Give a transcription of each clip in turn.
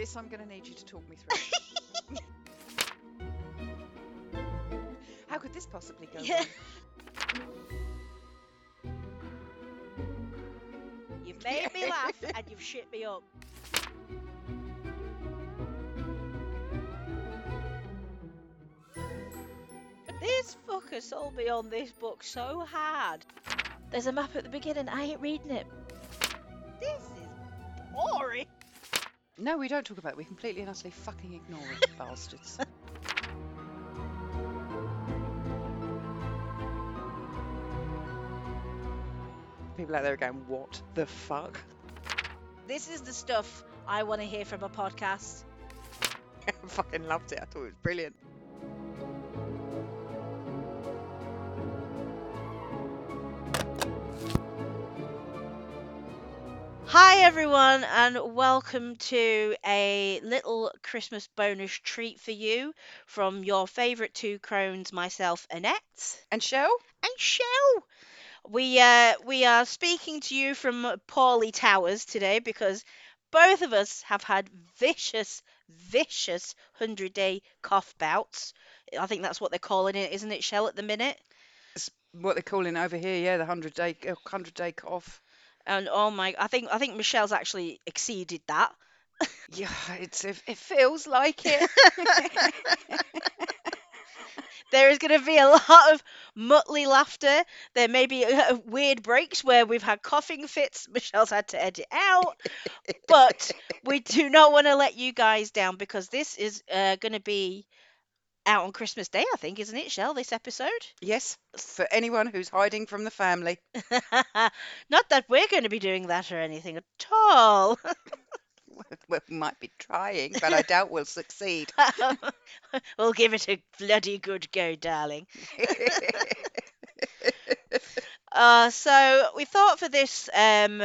This I'm going to need you to talk me through. How could this possibly go Yeah. wrong? You've made me laugh and you've shit me up. This fucker sold me on this book so hard. There's a map at the beginning. I ain't reading it. This. No, we don't talk about it. We completely and utterly fucking ignore it, bastards. People out there are going, what the fuck? This is the stuff I want to hear from a podcast. I fucking loved it. I thought it was brilliant. Hi, everyone, and welcome to a little Christmas bonus treat for you from your favourite two crones, myself, Annette, And Shell? and Shell. We uh, we are speaking to you from Pawley Towers today because both of us have had vicious, vicious hundred day cough bouts. I think that's what they're calling it, isn't it, Shell? At the minute. It's what they're calling over here, yeah, the 100 day, uh, 100 day cough. And oh my, I think I think Michelle's actually exceeded that. Yeah, it's it, it feels like it. There is going to be a lot of Muttley laughter. There may be uh, weird breaks where we've had coughing fits. Michelle's had to edit out. But we do not want to let you guys down because this is uh, going to be out on Christmas Day, I think, isn't it, Shell, this episode? yes, for anyone who's hiding from the family. not that we're going to be doing that or anything at all. Well, we might be trying, but I doubt we'll succeed. we'll give it a bloody good go, darling. Uh, so we thought for this um,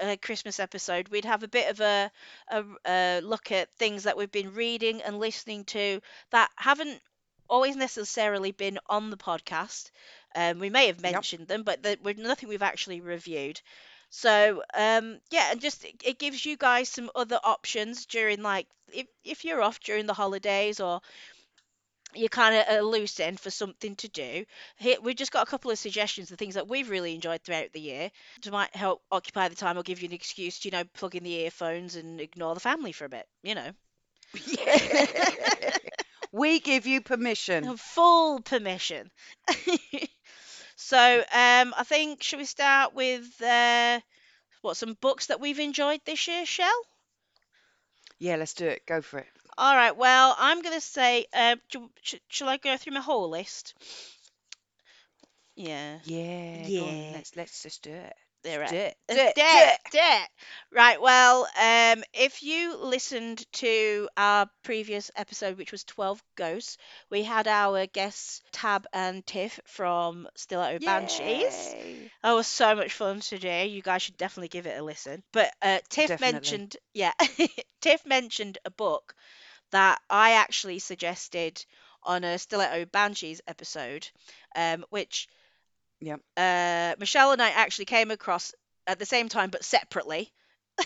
uh, Christmas episode, we'd have a bit of a, a, a look at things that we've been reading and listening to that haven't always necessarily been on the podcast. Um, we may have Yep. mentioned them, but that we're nothing we've actually reviewed. So um, yeah, and just it, it gives you guys some other options during like if if you're off during the holidays or you're kind of a loose end for something to do. Here, we've just got a couple of suggestions of things that we've really enjoyed throughout the year. To might help occupy the time or give you an excuse to, you know, plug in the earphones and ignore the family for a bit, you know. Yeah. we give you permission. Full permission. so, um, I think, should we start with uh, what, some books that we've enjoyed this year, Shell? Yeah, let's do it. Go for it. All right, well, I'm going to say, uh, sh- shall I go through my whole list? Yeah. Yeah, go on, Yeah. let's let's just do it. There Let's it do it. Do it. do debt, it. debt. Right, well, um, if you listened to our previous episode, which was 12 Ghosts, we had our guests Tab and Tiff from Stiletto Banshees. Yay. That was so much fun to do. You guys should definitely give it a listen. But uh, Tiff Definitely. mentioned, yeah, Tiff mentioned a book that I actually suggested on a Stiletto Banshees episode, um, which Yep. uh, Michelle and I actually came across at the same time but separately.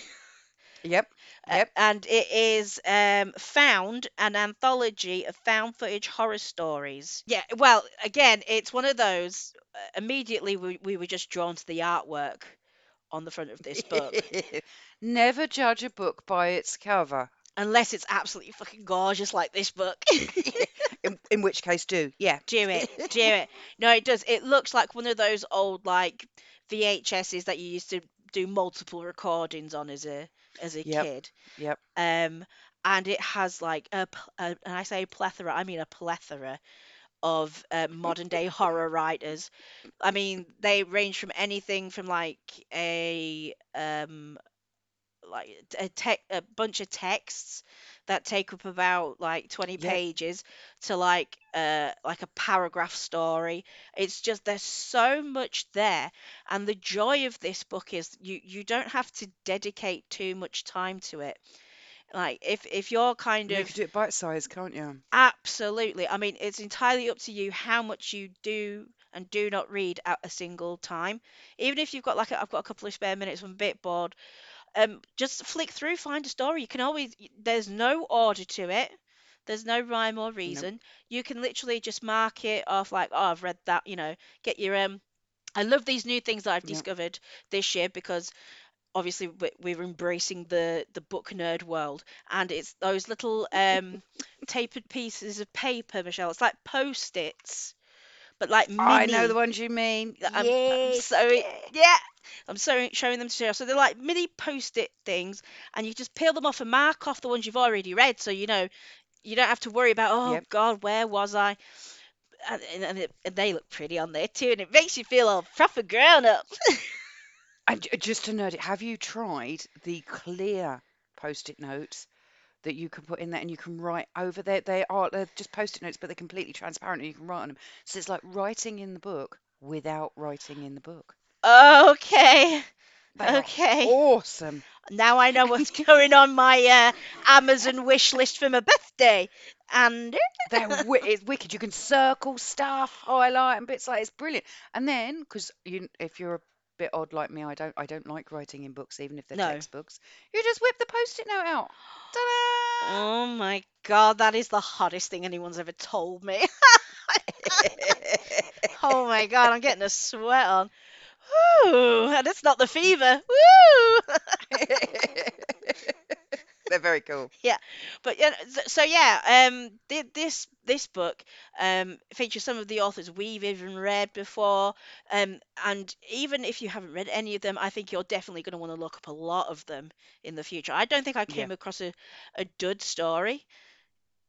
Yep. Uh, Yep. and it is um, Found, an anthology of found footage horror stories. Yeah, well, again, it's one of those. Uh, immediately, we, we were just drawn to the artwork on the front of this book. Never judge a book by its cover. Unless it's absolutely fucking gorgeous like this book. In, in which case, do. Yeah. do it, do it. No, it does. It looks like one of those old like VHSs that you used to do multiple recordings on as a as a Yep. kid. Yep. Um, and it has like a, a and I say plethora, I mean a plethora of uh, modern day horror writers. I mean, they range from anything from like a um like a tech a bunch of texts that take up about like 20 Yep. pages to like uh like a paragraph story it's just there's so much there and the joy of this book is you you don't have to dedicate too much time to it like if if you're kind You of can do it bite size, can't you? Absolutely. I mean, it's entirely up to you how much you do and do not read at a single time. Even if you've got like, a, I've got a couple of spare minutes, I'm a bit bored. Um, just flick through, find a story. You can always, there's no order to it. There's no rhyme or Nope. reason. You can literally just mark it off like, oh, I've read that, you know, get your um I love these new things that I've Yep. discovered this year because obviously we- we're embracing the the book nerd world and it's those little um tapered pieces of paper, Michelle. It's like post-its, but like I know the ones you mean. I'm, I'm so yeah. I'm so showing them to you. So they're like mini post-it things, and you just peel them off and mark off the ones you've already read, so you know you don't have to worry about oh Yep. God, where was I? And, and, it, and they look pretty on there too, and it makes you feel all proper grown up. And uh, just to it, have you tried the clear post-it notes that you can put in there and you can write over there? They are they're just post-it notes, but they're completely transparent and you can write on them. So it's like writing in the book without writing in the book. Okay, They are okay. awesome. Now I know what's going on my uh, Amazon wish list for my birthday. And They're wi- it's wicked. You can circle stuff, highlight and bits like it's brilliant. And then, because you, if you're a bit odd like me, I don't, I don't like writing in books, even if they're no. textbooks. You just whip the post-it note out. Ta-da! Oh my God, that is the hottest thing anyone's ever told me. Oh my God, I'm getting a sweat on. Woo! And it's not the fever. Woo! They're very cool. Yeah, but yeah, th- so yeah, um, thi- this this book um features some of the authors we've even read before, um, and even if you haven't read any of them, I think you're definitely going to want to look up a lot of them in the future. I don't think I Yeah. came across a, a dud story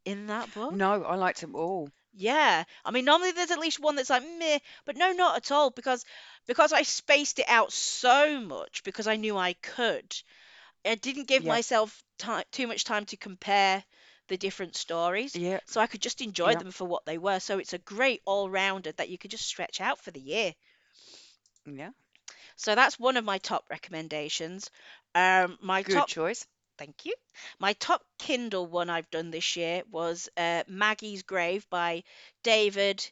in that book. No, I liked them all. Yeah, I mean normally there's at least one that's like meh, but no, not at all because because I spaced it out so much because I knew I could. I didn't give Yeah. myself time too much time to compare the different stories, Yeah. so I could just enjoy Yeah. them for what they were. So it's a great all-rounder that you could just stretch out for the year. Yeah. So that's one of my top recommendations. Um, my Good top choice. Thank you. My top Kindle one I've done this year was uh, Maggie's Grave by David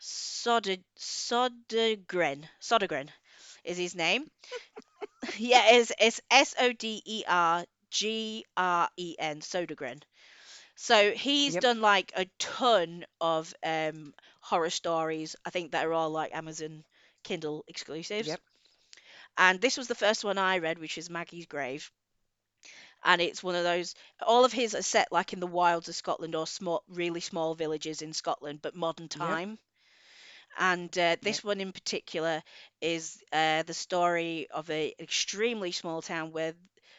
Soder Sodergren. Sodergren is his name. yeah, it's it's S O D E R G R E N Sodergren. So he's Yep. done like a ton of um, horror stories. I think that are all like Amazon Kindle exclusives. Yep. And this was the first one I read, which is Maggie's Grave and it's one of those all of his are set like in the wilds of Scotland or small really small villages in Scotland but modern Yep. time and uh, this Yep. one in particular is uh, the story of a extremely small town where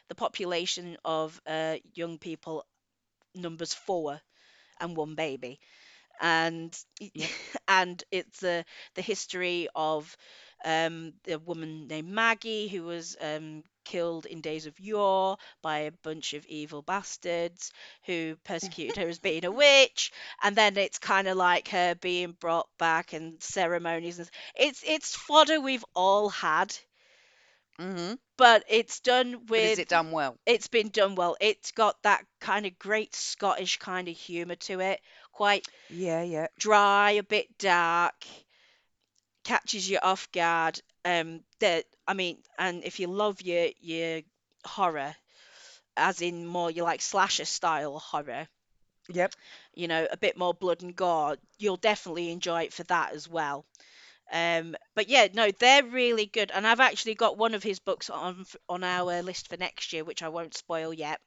the population of uh, young people numbers four and one baby and Yep. and it's uh, the history of um, a woman named Maggie who was um, killed in days of yore by a bunch of evil bastards who persecuted her as being a witch, and then it's kind of like her being brought back and ceremonies and it's it's fodder we've all had, hmm but it's done But is with it done well? it's been done well. It's got that kind of great Scottish kind of humour to it, quite Yeah. Yeah. dry, a bit dark, catches you off guard. Um, that I mean, and if you love your your horror, as in more you like slasher style horror, Yep. you know, a bit more blood and gore, you'll definitely enjoy it for that as well. Um, but yeah, no, they're really good, and I've actually got one of his books on on our list for next year, which I won't spoil yet.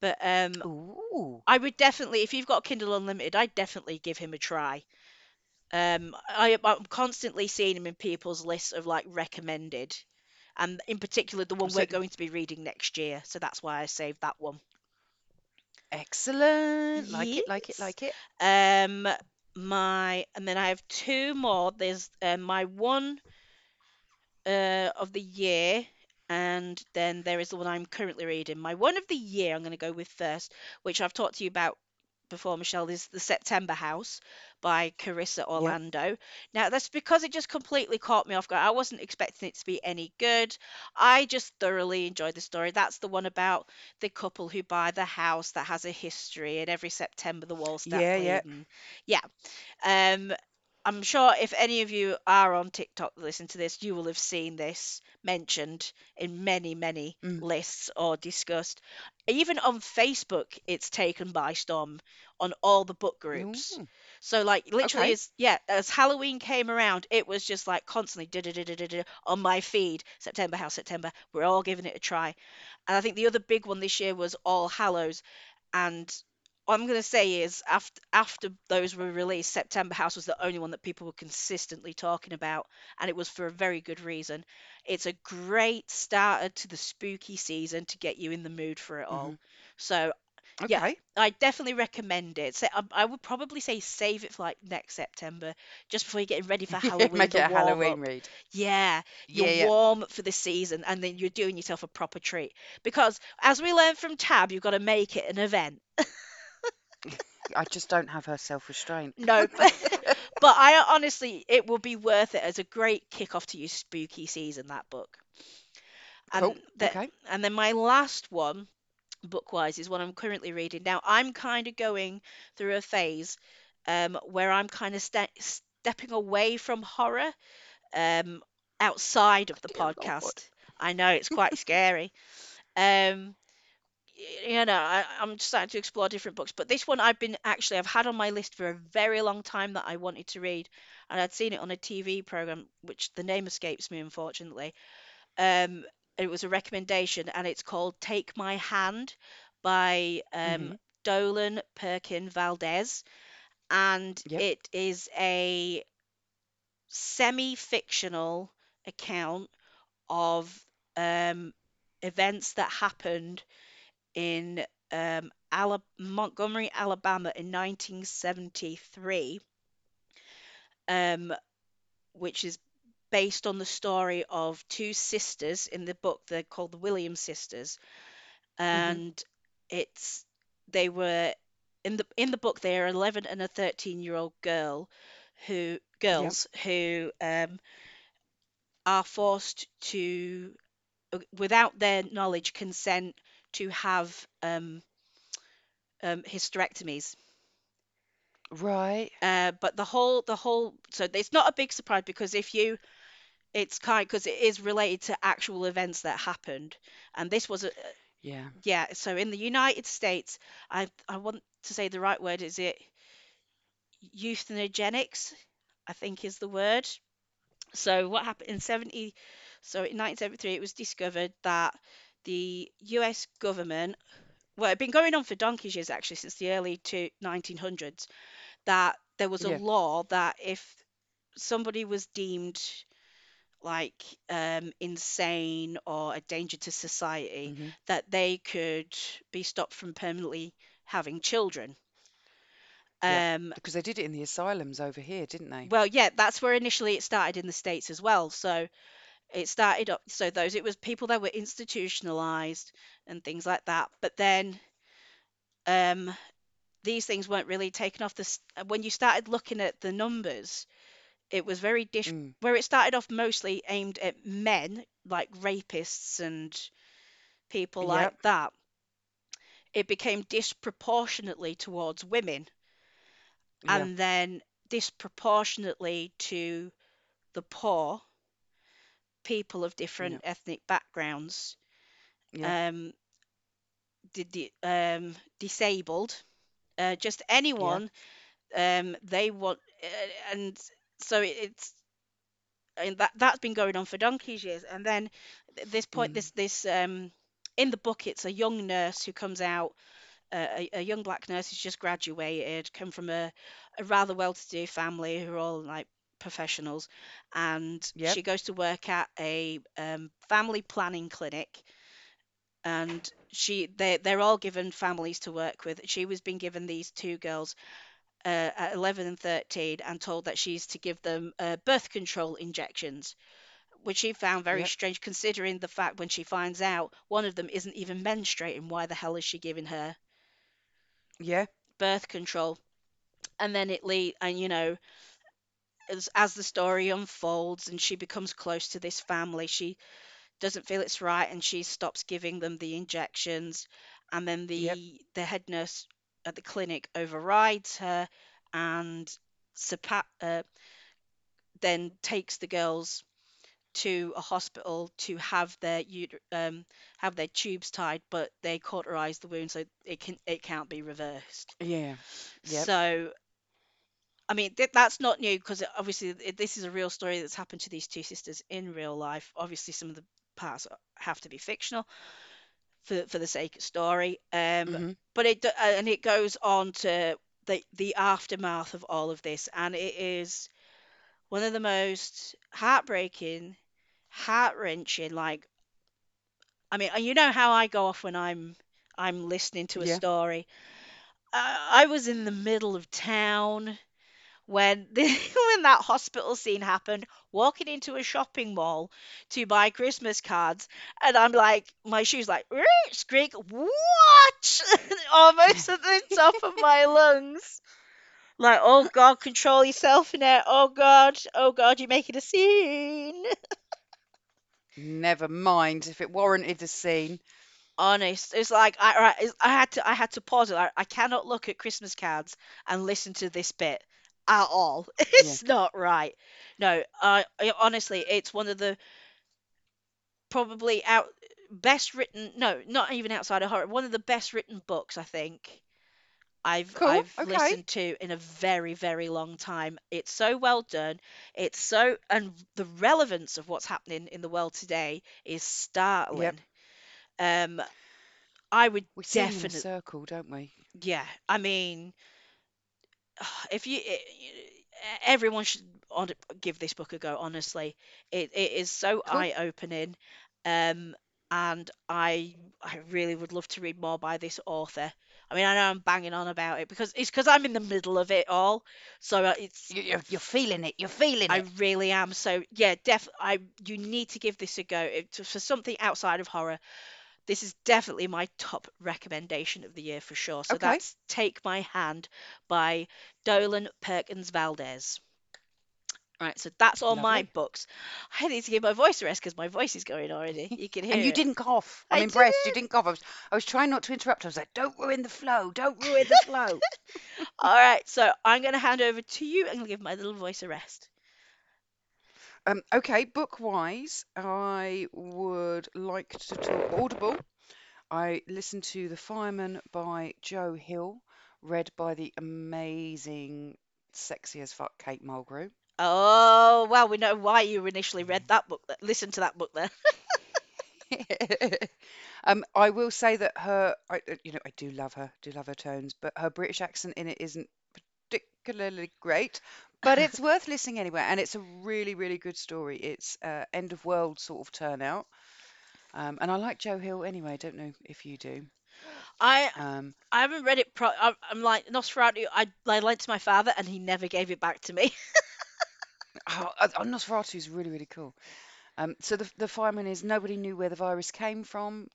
But um, Ooh. I would definitely, if you've got Kindle Unlimited, I'd definitely give him a try. Um, I, I'm constantly seeing him in people's lists of like recommended, and in particular the one So we're going to be reading next year. So that's why I saved that one. excellent. Like it. Like it. Like it. Um, my and then I have two more. There's um, my one uh, of the year, and then there is the one I'm currently reading. My one of the year I'm going to go with first, which I've talked to you about before, Michelle, is The September House by Carissa Yep. Orlando. Now, that's because it just completely caught me off guard. I wasn't expecting it to be any good. I just thoroughly enjoyed the story. That's the one about the couple who buy the house that has a history, and every September the walls start Yeah. Yeah. bleeding. Yeah. Um, I'm sure if any of you are on TikTok listen to this, you will have seen this mentioned in many, many Mm. lists or discussed. Even on Facebook, it's taken by storm on all the book groups. So like literally okay. as yeah, as Halloween came around, it was just like constantly da da da da da on my feed. September House, September. We're all giving it a try. And I think the other big one this year was All Hallows. And what I'm going to say is after after those were released, September House was the only one that people were consistently talking about, and it was for a very good reason. It's a great starter to the spooky season to get you in the mood for it hmm all. So yeah, Okay. I definitely recommend it. So I, I would probably say save it for like next September, just before you're getting ready for Halloween, make it the a warm Halloween up. read. Yeah, you're Yeah, yeah. warm for the season, and then you're doing yourself a proper treat. Because as we learned from Tab, you've got to make it an event. I just don't have her self-restraint. No, but, but I honestly, it will be worth it as a great kick-off to your spooky season, that book. Cool. And Okay. and then my last one, book-wise, is what I'm currently reading. Now, I'm kind of going through a phase um, where I'm kind of ste stepping away from horror um, outside of the Dear Lord. podcast. I know it's quite scary. Um, you know, I, I'm starting to explore different books, but this one I've been actually I've had on my list for a very long time that I wanted to read, and I'd seen it on a TV program, which the name escapes me unfortunately. Um, it was a recommendation, and it's called Take My Hand by um, hmm Dolen Perkin Valdez, and Yep. it is a semi-fictional account of um, events that happened in um, Montgomery, Alabama in 1973, um, which is based on the story of two sisters in the book. They're called the Williams sisters, hmm and it's they were in the in the book they are 11 and a 13 year old girl who Yep. girls who um, are forced to without their knowledge consent to have um, um, hysterectomies Right. Uh, but the whole the whole so it's not a big surprise because if you it's kind because it is related to actual events that happened and this was a uh, Yeah. yeah so in the United States I I want to say the right word is it euthanogenics I think is the word so what happened in 70 so in 1973 it was discovered that the US government well it'd been going on for donkey's years actually since the early to 1900s that there was a Yeah. law that if somebody was deemed like um, insane or a danger to society, hmm that they could be stopped from permanently having children. Yep. Um, Because they did it in the asylums over here, didn't they? well, yeah, that's where initially it started in the States as well. So it started up, so those, it was people that were institutionalized and things like that. But then um, these things weren't really taken off the, s- when you started looking at the numbers, it was very dish Mm. where it started off mostly aimed at men like rapists and people like Yep. that it became disproportionately towards women Yeah. and then disproportionately to the poor people of different Yeah. ethnic backgrounds Yeah. um did the um disabled uh, just Yeah. anyone um they want uh, and so it, it's and that that's been going on for donkey's years. And then at this point, Mm. this this um in the book, it's a young nurse who comes out, uh, a, a young black nurse who's just graduated, come from a, a rather well-to-do family who are all like professionals, and Yep. she goes to work at a um, family planning clinic. And she, they, they're all given families to work with. She was being given these two girls uh, at 11 and 13 and told that she's to give them uh, birth control injections which she found very Yep. strange considering the fact when she finds out one of them isn't even menstruating, why the hell is she giving her Yeah. birth control? And then it lead and you know as as the story unfolds and she becomes close to this family, she doesn't feel it's right and she stops giving them the injections and then Yep. the the head nurse at the clinic overrides her and uh, then takes the girls to a hospital to have their um, have their tubes tied, but they cauterize the wound so it can it can't be reversed. Yeah. Yep. So I mean th- that's not new because obviously it, this is a real story that's happened to these two sisters in real life. Obviously some of the parts have to be fictional for for the sake of story. Um, hmm but it uh, and it goes on to the the aftermath of all of this, and it is one of the most heartbreaking, heart wrenching. Like, I mean, you know how I go off when I'm I'm listening to a Yeah. story. I, I was in the middle of town when the, when that hospital scene happened, walking into a shopping mall to buy Christmas cards, and I'm like, my shoes like squeak, what? Almost at the top of my lungs. Like, oh God, control yourself in it. Oh God, oh God, you're making a scene. Never mind if it warranted a scene. Honest, it's like I I had to I had to pause it. I, I cannot look at Christmas cards and listen to this bit at all. It's not right. No, I, I honestly, it's one of the probably out best written. No, not even outside of horror. One of the best written books I think I've Cool. I've Okay. listened to in a very very long time. It's so well done. It's so and the relevance of what's happening in the world today is Yep. startling. Um, I would We sing in a definitely, circle, don't we? yeah. I mean, if you, i- i- everyone should give this book a go. Honestly, it, it is so Cool. eye opening. Um, and I I really would love to read more by this author. I mean, I know I'm banging on about it because it's because I'm in the middle of it all. So uh, it's You- You're, you're feeling it. You're feeling I it. I really am. So yeah, def I you need to give this a go. It, for something outside of horror, this is definitely my top recommendation of the year for sure. So Okay. that's Take My Hand by Dolen Perkins Valdez. Right, so that's all my Lovely. books. I need to give my voice a rest because my voice is going already. You can hear And you it. didn't cough. I'm I impressed. You did. didn't cough. I was, I was trying not to interrupt. I was like, don't ruin the flow. Don't ruin the flow. All right, so I'm going to hand over to you and give my little voice a rest. Um, okay, book wise, I would like to talk Audible. I listened to The Fireman by Joe Hill, read by the amazing, sexy as fuck Kate Mulgrew. Oh, well, we know why you initially read that book. th- Listen to that book there. um, I will say that her, I, uh, you know, I do love her, do love her tones, but her British accent in it isn't particularly great. But it's worth listening anyway, and it's a really, really good story. It's uh, end of world sort of turnout, um, and I like Joe Hill anyway. I don't know if you do. I Um, I haven't read it. Pro- I, I'm like Nosferatu. I I lent to my father, and he never gave it back to me. oh, uh, uh, Nosferatu is really, really cool. Um, so the the fireman is nobody knew where the virus came from.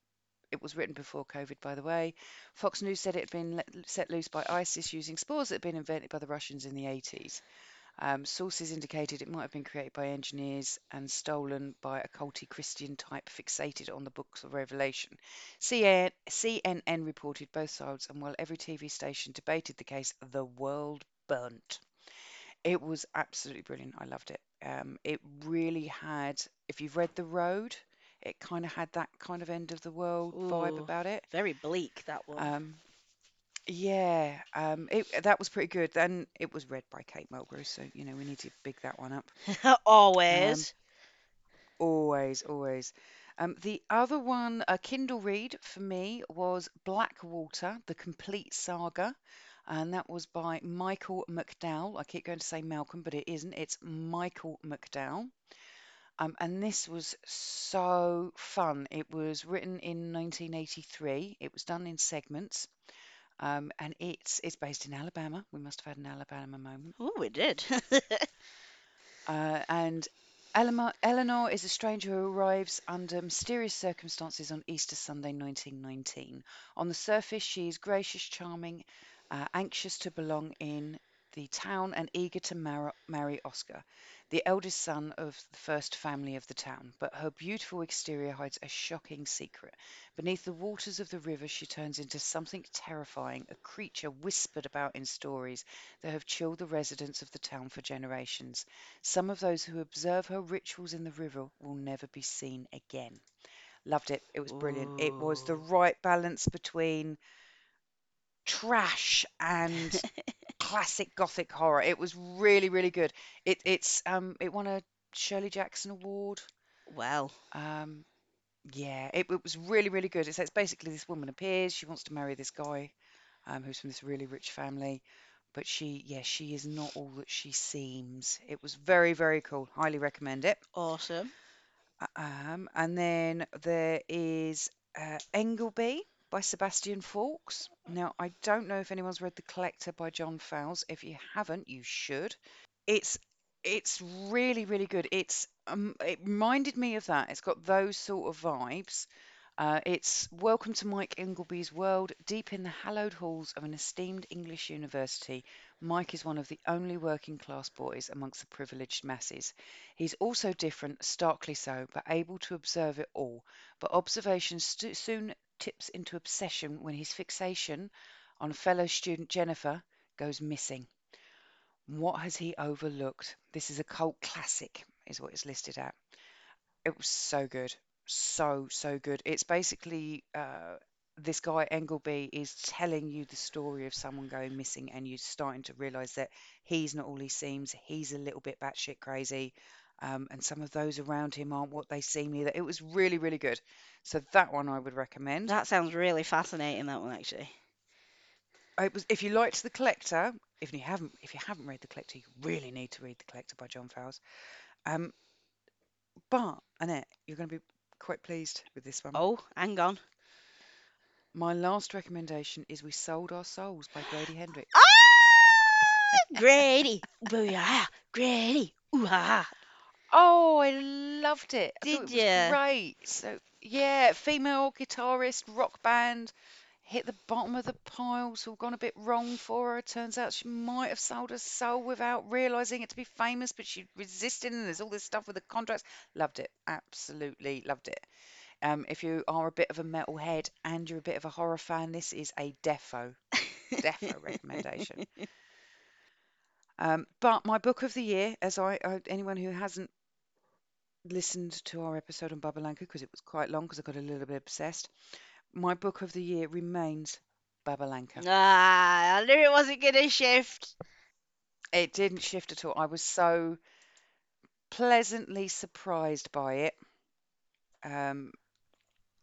It was written before COVID, by the way. Fox News said it had been let, set loose by ISIS using spores that had been invented by the Russians in the 80s. Um, sources indicated it might have been created by engineers and stolen by a culty Christian type fixated on the books of Revelation. CNN, CNN reported both sides, and while every TV station debated the case, the world burnt. It was absolutely brilliant. I loved it. Um, it really had, if you've read The Road, it kind of had that kind of end of the world vibe about it. very bleak that one. Um, yeah, um, it, that was pretty good. And it was read by Kate Mulgrew, so you know we need to big that one up. Um, Always. always, always. Um, the other one, a Kindle read for me, was Blackwater: The Complete Saga, and that was by Michael McDowell. I keep going to say Malcolm, but it isn't. It's Michael McDowell. Um, and this was so fun. It was written in 1983. It was done in segments. Um, and it's it's based in Alabama. We must have had an Alabama moment. Oh, we did. Uh, and Eleanor, Eleanor is a stranger who arrives under mysterious circumstances on Easter Sunday 1919. On the surface, she is gracious, charming, uh, anxious to belong in the town and eager to mar- marry Oscar, the eldest son of the first family of the town. But her beautiful exterior hides a shocking secret. Beneath the waters of the river, she turns into something terrifying, a creature whispered about in stories that have chilled the residents of the town for generations. Some of those who observe her rituals in the river will never be seen again. Loved it. It was brilliant. It was the right balance between trash and classic gothic horror. It was really, really good. It it's um it won a Shirley Jackson Award. Well, Um yeah, it, it was really, really good. It's, it's basically this woman appears, she wants to marry this guy, um, who's from this really rich family, but she, yeah, she is not all that she seems. It was very, very cool. Highly recommend it. awesome. Uh, Um, and then there is uh, Engleby by Sebastian Faulks. Now, I don't know if anyone's read The Collector by John Fowles. If you haven't, you should. It's it's really really good. It's um, it reminded me of that. It's got those sort of vibes. Uh, it's Welcome to Mike Engleby's world. Deep in the hallowed halls of an esteemed English university, Mike is one of the only working class boys amongst the privileged masses. He's also different, starkly so, but able to observe it all. But observation stu soon tips into obsession when his fixation on fellow student Jennifer goes missing. What has he overlooked? This is a cult classic, is what it's listed at. It was so good. So, so good. It's basically uh, this guy, Engleby, is telling you the story of someone going missing, and you're starting to realize that he's not all he seems. He's a little bit batshit crazy. Um, and some of those around him aren't what they seem either. It was really, really good. So that one I would recommend. That sounds really fascinating, that one actually. It was if you liked The Collector, if you haven't if you haven't read The Collector, you really need to read The Collector by John Fowles. Um, but Annette, you're going to be quite pleased with this one. Oh, hang on. My last recommendation is We Sold Our Souls by Grady Hendrix. Ah, Grady. Booyah. Grady. Ooh ha. Oh, I loved it. I thought Did it was ya? great. So, yeah, female guitarist, rock band, hit the bottom of the pile, so gone a bit wrong for her. Turns out she might have sold her soul without realizing it to be famous, but she resisted, and there's all this stuff with the contracts. Loved it. Absolutely loved it. Um, if you are a bit of a metalhead and you're a bit of a horror fan, this is a defo, defo recommendation. Um, but my book of the year, as I, I anyone who hasn't listened to our episode on Babalanka because it was quite long because I got a little bit obsessed. My book of the year remains Babalanka. Ah, I knew it wasn't gonna shift. It didn't shift at all. I was so pleasantly surprised by it. Um,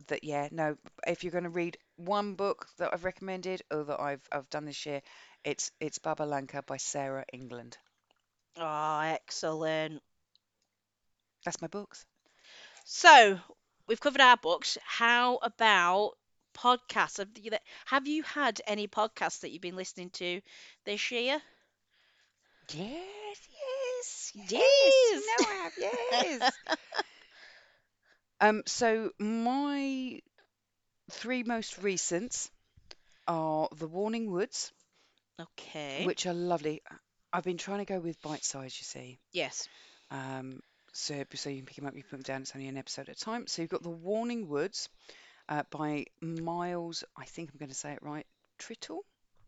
that yeah, no, if you're going to read one book that I've recommended or that I've I've done this year, it's it's Babalanka by Sarah England. Oh, excellent. That's my books. So, we've covered our books. How about podcasts? Have you, have you had any podcasts that you've been listening to this year? Yes, yes, yes. Yes. Know I have, yes. Um, so my three most recent are The Warning Woods, Okay. which are lovely. I've been trying to go with bite size, you see. Yes. Um, so so you can pick them up, you put them down. It's only an episode at a time. So you've got The Warning Woods uh, by Miles. I think I'm going to say it right. Trittle,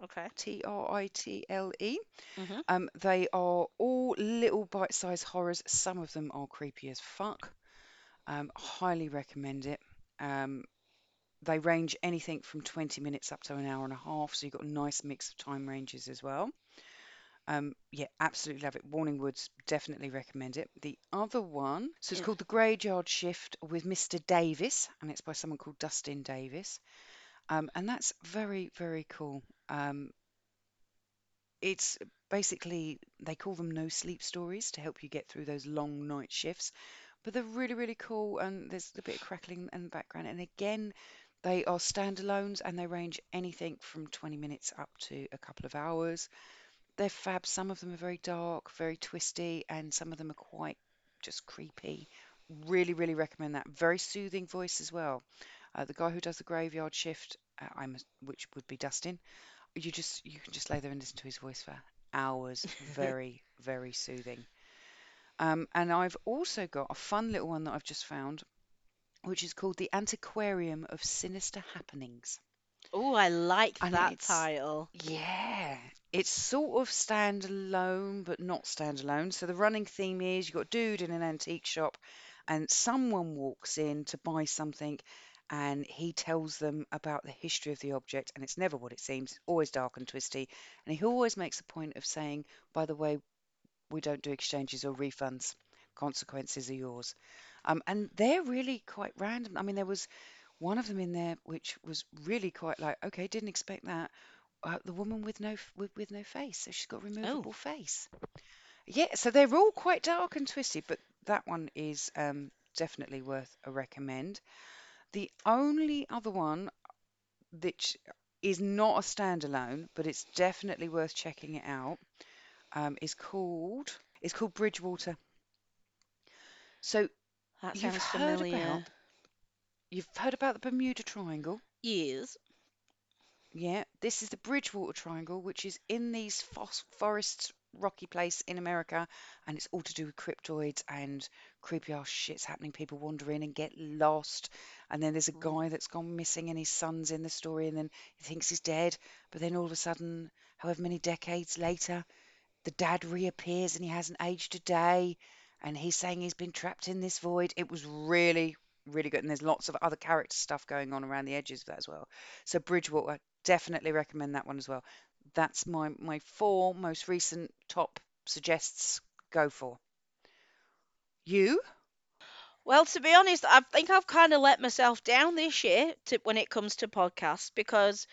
Okay. T R I T L E. Mhm. Um, they are all little bite-sized horrors. Some of them are creepy as fuck. Um, highly recommend it. Um, they range anything from 20 minutes up to an hour and a half, so you've got a nice mix of time ranges as well. Um, yeah, absolutely love it. Warning Woods, definitely recommend it. The other one, so it's Yeah. called The Graveyard Shift with Mr. Davis, and it's by someone called Dustin Davis. Um, and that's very, very cool. Um, it's basically, they call them no sleep stories to help you get through those long night shifts. But they're really, really cool, and there's a bit of crackling in the background. And again, they are standalones and they range anything from 20 minutes up to a couple of hours. They're fab. Some of them are very dark, very twisty, and some of them are quite just creepy. Really, really recommend that. Very soothing voice as well. Uh, the guy who does the graveyard shift, uh, I'm, which would be Dustin. You just you can just lay there and listen to his voice for hours. Very, very soothing. Um, and I've also got a fun little one that I've just found, which is called The Antiquarium of Sinister Happenings. Oh, I like And that title. yeah, it's sort of standalone, but not standalone. So the running theme is you've got a dude in an antique shop, and someone walks in to buy something, and he tells them about the history of the object, and it's never what it seems, it's always dark and twisty. And he always makes a point of saying, by the way, we don't do exchanges or refunds. Consequences are yours. Um, and they're really quite random. I mean, there was one of them in there which was really quite like, okay, didn't expect that. Uh, the woman with no f- with, with no face, so she's got a Oh, removable face. Yeah, so they're all quite dark and twisty, but that one is um, definitely worth a recommend. The only other one that is not a standalone, but it's definitely worth checking it out, um, is called it's called Bridgewater. So that you've sounds heard about you've heard about the Bermuda Triangle. Yes. Yeah, this is the Bridgewater Triangle, which is in these fos forests, rocky place in America, and it's all to do with cryptoids and creepy ass shit's happening. People wander in and get lost, and then there's a guy that's gone missing, and his son's in the story, and then he thinks he's dead, but then all of a sudden, however many decades later, the dad reappears and he hasn't aged a day and he's saying he's been trapped in this void. It was really, really good. And there's lots of other character stuff going on around the edges of that as well. So Bridgewater, definitely recommend that one as well. That's my my four most recent top suggests go for. You? Well, to be honest, I think I've kind of let myself down this year to, when it comes to podcasts because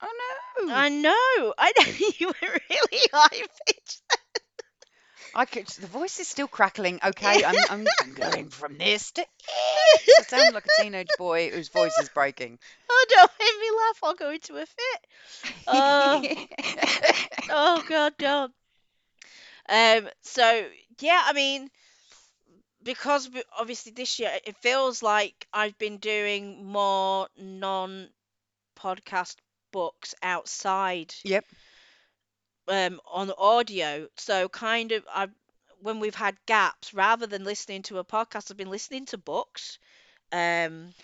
Oh no. I know, I know you were really high pitched. I could the voice is still crackling. Okay, I'm I'm, I'm going from this to this. I sound like a teenage boy whose voice is breaking. Oh, don't make me laugh. I'll go into a fit. Oh, oh God, don't. Um, so yeah, I mean, because we- obviously this year it feels like I've been doing more non-podcast books outside Yep. Um on audio. So kind of I when we've had gaps, rather than listening to a podcast, I've been listening to books. Um,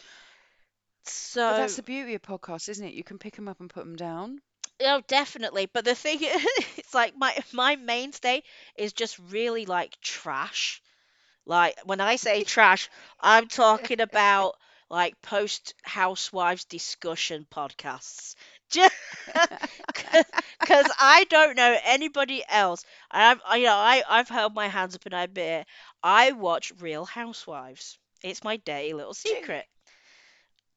But that's the beauty of podcasts, isn't it? You can pick them up and put them down. oh, definitely. But the thing it's like my my mainstay is just really like trash. Like when I say trash, I'm talking about like post housewives discussion podcasts. Just because I don't know anybody else. I've I, you know I I've held my hands up and I admit it, I watch Real Housewives. It's my dirty little Do secret.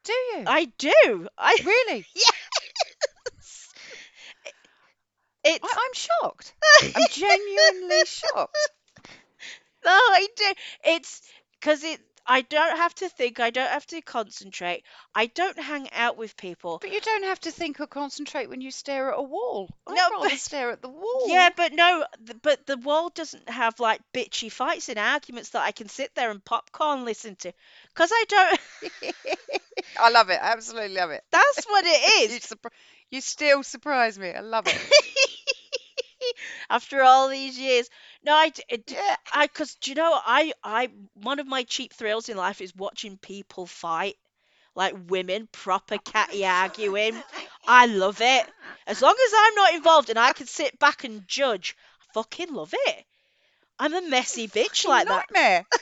Do you? I do. I Really? yes. I, It's I'm shocked. I'm genuinely shocked. No, I do. It's because it. I don't have to think. I don't have to concentrate. I don't hang out with people. But you don't have to think or concentrate when you stare at a wall. I'd No, rather but stare at the wall. yeah, but no, th- but the wall doesn't have like bitchy fights and arguments that I can sit there and popcorn listen to. Because I don't. I love it. I absolutely love it. That's what it You, is. surpri- you still surprise me. I love it. After all these years, no, I, d- it. I, because do you know, I, I, one of my cheap thrills in life is watching people fight, like women proper catty arguing. I love it. As long as I'm not involved and I can sit back and judge, I fucking love it. I'm a messy bitch like that. nightmare.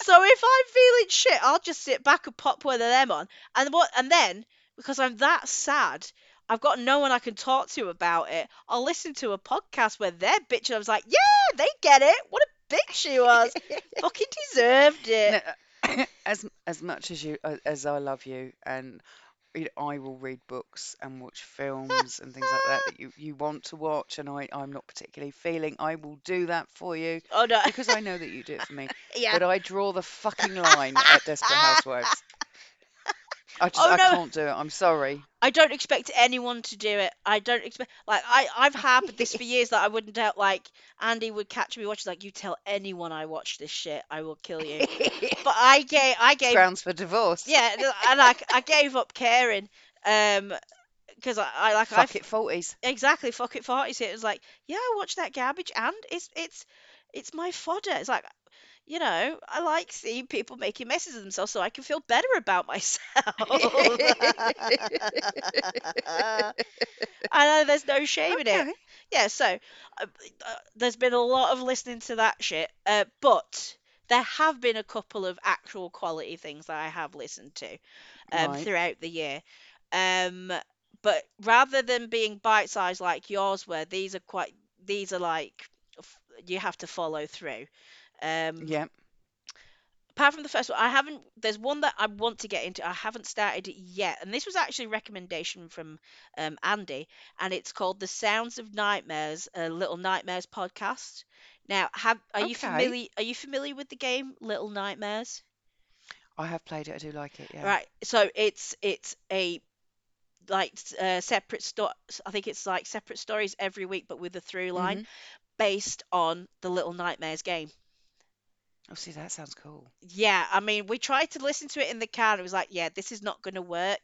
So if I'm feeling shit, I'll just sit back and pop one of them on. And what and then, because I'm that sad, I've got no one I can talk to about it. I'll listen to a podcast where they're bitching. I was like, yeah, they get it. What a bitch she was. Fucking deserved it. No, uh, as as much as you uh, as I love you, and I will read books and watch films and things like that that you you want to watch, and I I'm not particularly feeling. I will do that for you Oh no. because I know that you do it for me. yeah. But I draw the fucking line at Desperate Housewives. I just Oh I no. can't do it. I'm sorry. I don't expect anyone to do it. I don't expect like I I've had this for years that I wouldn't doubt like Andy would catch me watching like you tell anyone I watch this shit I will kill you. But I gave I gave Grounds for divorce. yeah and I I gave up caring. Um because I, I like Fuck I've it, 40s. exactly fuck it forties. It was like, yeah, I watch that garbage, and it's it's it's my fodder. It's like, you know, I like seeing people making messes of themselves so I can feel better about myself. I know there's no shame in it. Yeah, so uh, uh, there's been a lot of listening to that shit, uh, but there have been a couple of actual quality things that I have listened to um, Right. throughout the year. Um, but rather than being bite-sized like yours were, these are quite these are like f- you have to follow through. Um, Yep. apart from the first one, I haven't. There's one that I want to get into. I haven't started it yet, and this was actually a recommendation from um, Andy, and it's called "The Sounds of Nightmares," a Little Nightmares podcast. Now, have are you familiar? Are you familiar with the game Little Nightmares? I have played it. I do like it. Yeah. Right. So it's it's a like uh, separate sto- I think it's like separate stories every week, but with a through line Mhm. based on the Little Nightmares game. Oh, see, that sounds cool. Yeah, I mean, we tried to listen to it in the car and it was like, yeah, this is not going to work.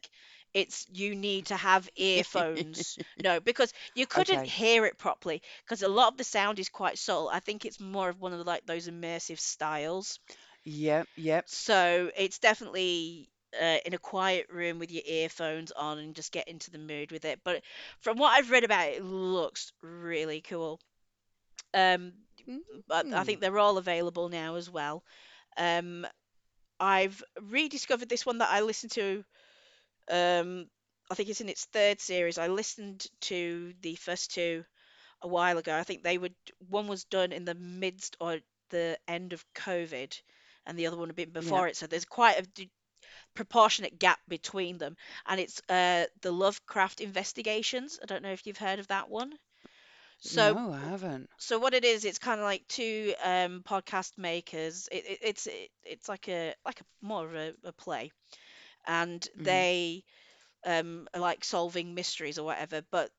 It's you need to have earphones. No, because you couldn't Okay. hear it properly because a lot of the sound is quite subtle. I think it's more of one of the, like those immersive styles. Yep. Yep. So it's definitely uh, in a quiet room with your earphones on and just get into the mood with it. But from what I've read about it, it looks really cool. Um, but I think they're all available now as well. Um, I've rediscovered this one that I listened to. Um, I think it's in its third series. I listened to the first two a while ago. I think they would one was done in the midst or the end of COVID, and the other one a bit Yep. before it. So there's quite a d- proportionate gap between them. And it's uh, the Lovecraft Investigations. I don't know if you've heard of that one. So No, I haven't. so what it is, it's kind of like two um, podcast makers. It, it, it's it, it's like a like a more of a, a play, and Mhm. they um, are like solving mysteries or whatever. But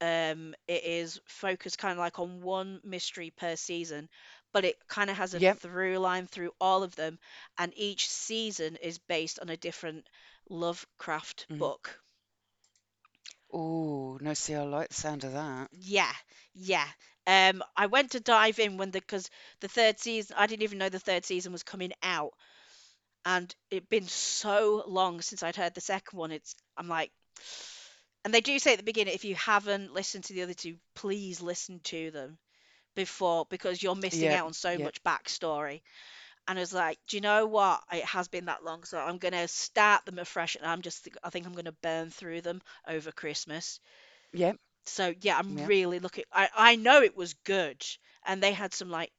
um, it is focused kind of like on one mystery per season, but it kind of has a Yep. through line through all of them, and each season is based on a different Lovecraft Mhm. book. Oh, no, see, I like the sound of that. Yeah, yeah. Um, I went to dive in when the because the third season I didn't even know the third season was coming out, and it'd been so long since I'd heard the second one. It's I'm like, and they do say at the beginning, if you haven't listened to the other two, please listen to them before because you're missing Yep. out on so Yep. much backstory. And I was like, do you know what? It has been that long, so I'm gonna start them afresh, and I'm just I think I'm gonna burn through them over Christmas. Yep. So yeah, I'm Yep. really looking. I I know it was good, and they had some like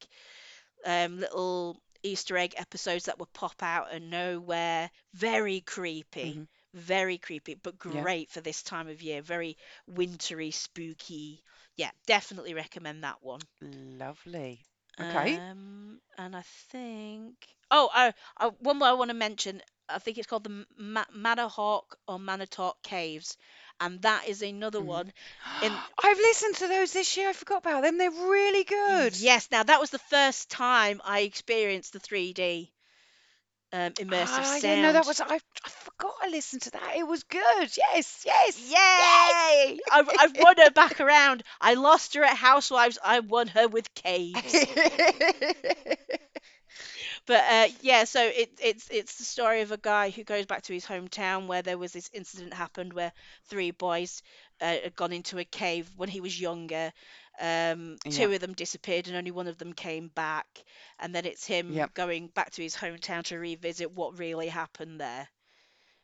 um little Easter egg episodes that would pop out of nowhere. Very creepy, Mhm. very creepy, but Yep. great for this time of year. Very wintry, spooky. Yeah, definitely recommend that one. Lovely. Okay. Um, and I think oh, uh, uh, one more I want to mention. I think it's called the Ma Manahawk or Manitou Caves, and that is another Mhm. one in I've listened to those this year. I forgot about them. They're really good. Yes, now that was the first time I experienced the 3D um, immersive Ah, yeah, no, that sound. was I. I forgot I listened to that. It was good. Yes, yes, Yay! I've, I've won her back around. I lost her at Housewives. I won her with caves. yes. But uh, yeah, so it, it's it's the story of a guy who goes back to his hometown where there was this incident happened where three boys uh, had gone into a cave when he was younger. Um, Yep. two of them disappeared and only one of them came back. And then it's him Yep. going back to his hometown to revisit what really happened there.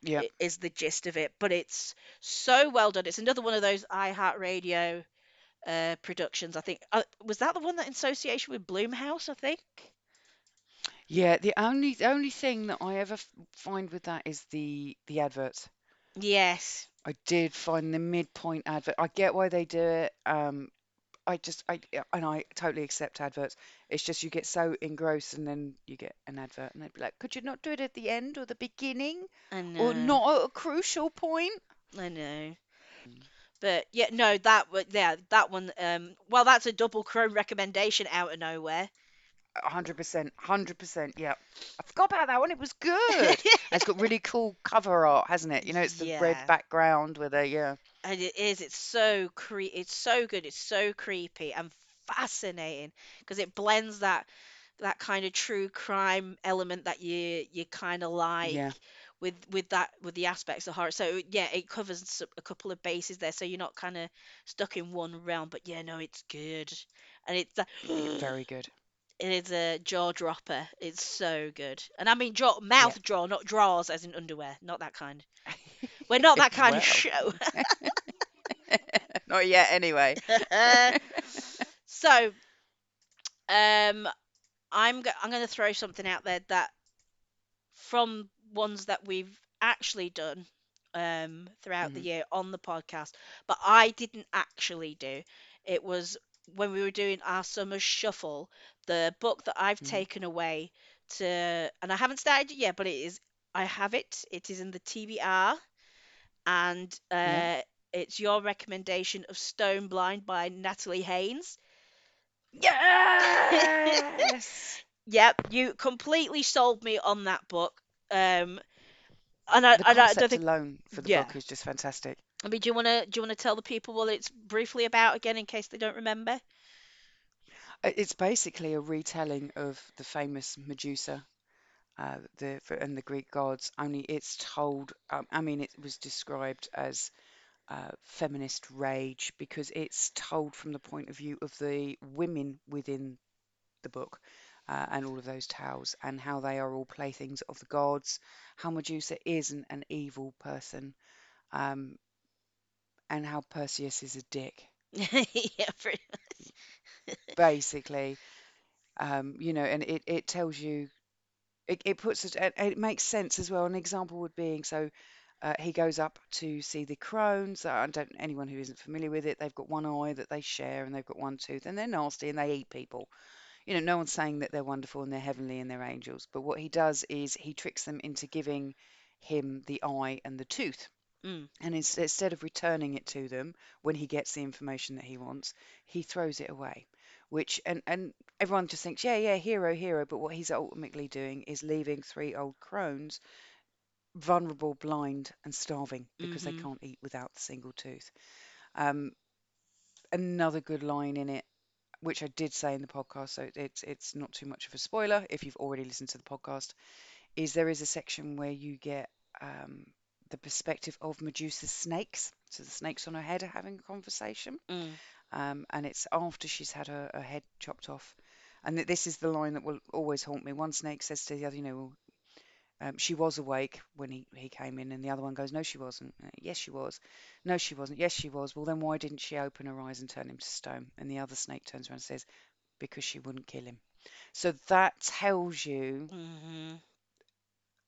Yeah, Is the gist of it. But it's so well done. It's another one of those iHeartRadio uh, productions. I think uh, was that the one that in association with Blumhouse. I think. Yeah. The only the only thing that I ever find with that is the the adverts. Yes. I did find the midpoint advert. I get why they do it. Um, I just I and I totally accept adverts. It's just you get so engrossed and then you get an advert and they'd be like, could you not do it at the end or the beginning I or not at a crucial point? I know. Mm. But yeah, no, that wa- yeah, that one. Um, well, that's a double Crone recommendation out of nowhere. 100%, 100%. Yeah. I forgot about that one. It was good. And it's got really cool cover art, hasn't it? You know, it's the red Yeah, background with a, yeah. and it is. It's so cre it's so good. It's so creepy and fascinating because it blends that that kind of true crime element that you you kind of like Yeah. with with that with the aspects of horror. So yeah, it covers s- a couple of bases there, so you're not kind of stuck in one realm. But yeah, no, it's good, and it's very good. It is a jaw dropper. It's so good, and I mean jaw Yeah. mouth draw, not drawers as in underwear, not that kind. We're not that kind of show. not yet anyway. so um, I'm go- I'm going to throw something out there that from ones that we've actually done um, throughout the Mhm, year on the podcast, but I didn't actually do. It was when we were doing our summer shuffle, the book that I've mhm. taken away to, and I haven't started it yet, but it is, I have it. It is in the TBR, and Yeah. uh, it's your recommendation of Stone Blind by Natalie Haynes. Yes! Yep, you completely sold me on that book. Um, and I, The and I don't concept think, alone for the yeah. book is just fantastic. I mean, do you want to do you want to tell the people what it's briefly about again in case they don't remember? Uh, It's basically a retelling of the famous Medusa, uh, the and the Greek gods. Only it's told. Um, I mean, it was described as uh, feminist rage because it's told from the point of view of the women within the book uh, and all of those tales and how they are all playthings of the gods. How Medusa isn't an evil person, um, and how Perseus is a dick, Yeah, pretty, much. basically. Um, you know, and it, it tells you it, it puts it, it it makes sense as well. An example would being so uh, he goes up to see the crones. I don't anyone who isn't familiar with it, they've got one eye that they share and they've got one tooth and they're nasty and they eat people. You know, no one's saying that they're wonderful and they're heavenly and they're angels, but what he does is he tricks them into giving him the eye and the tooth. Mm, And ins- instead of returning it to them when he gets the information that he wants, he throws it away. Which and and everyone just thinks, yeah, yeah, hero, hero. But what he's ultimately doing is leaving three old crones vulnerable, blind, and starving because they mm-hmm. can't eat without the single tooth. Um, another good line in it, which I did say in the podcast, so it's it's not too much of a spoiler if you've already listened to the podcast, is there is a section where you get um, the perspective of Medusa's snakes. So the snakes on her head are having a conversation, Mm. um, and it's after she's had her, her head chopped off. And th- this is the line that will always haunt me. One snake says to the other, you know, um, she was awake when he, he came in, and the other one goes, No, she wasn't. "Uh, Yes, she was. No, she wasn't. Yes, she was. Well, then why didn't she open her eyes and turn him to stone? And the other snake turns around and says, Because she wouldn't kill him. So that tells you, Mm-hmm.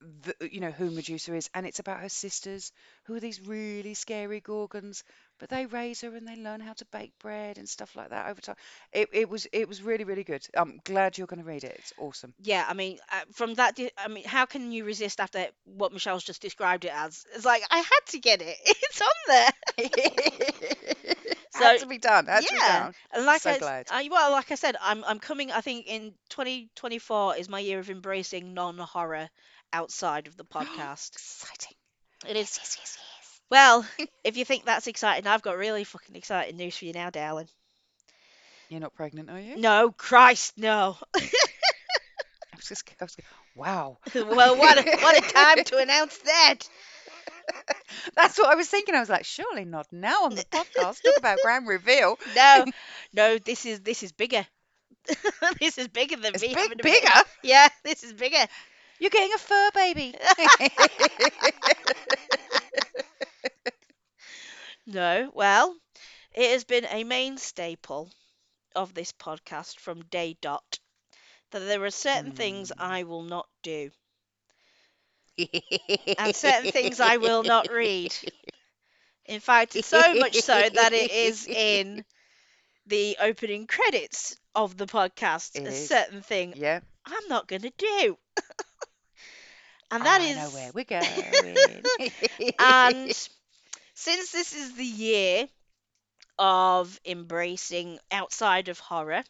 The, you know, who Medusa is, and it's about her sisters, who are these really scary gorgons, but they raise her and they learn how to bake bread and stuff like that over time. It, it was it was really really good. I'm glad you're going to read it. It's awesome. Yeah, I mean, uh, from that, di- I mean, how can you resist after what Michelle's just described it as? It's like I had to get it. It's on there. Had So to be done. Had to be yeah, done. and like So I, glad. I- well, like I said, I'm I'm coming. I think in 2024 is my year of embracing non-horror outside of the podcast. Exciting. It is Yes, yes, yes, yes. well, if you think that's exciting, I've got really fucking exciting news for you now, darling. You're not pregnant, are you? No, Christ, no. I was just, I was, wow. Well, what a, what a time to announce that. That's what I was thinking. I was like, surely not now on the podcast. Talk about grand reveal. No, no, this is this is bigger. This is bigger than It's me having big, a baby. bigger. Yeah, this is bigger. You're getting a fur baby. No, well, it has been a main staple of this podcast from day dot that there are certain things Mm. I will not do and certain things I will not read. In fact, so much so that it is in the opening credits of the podcast. It a is. certain thing Yeah. I'm not going to do. And that I is. know where we're going. and since this is the year of embracing outside of horror,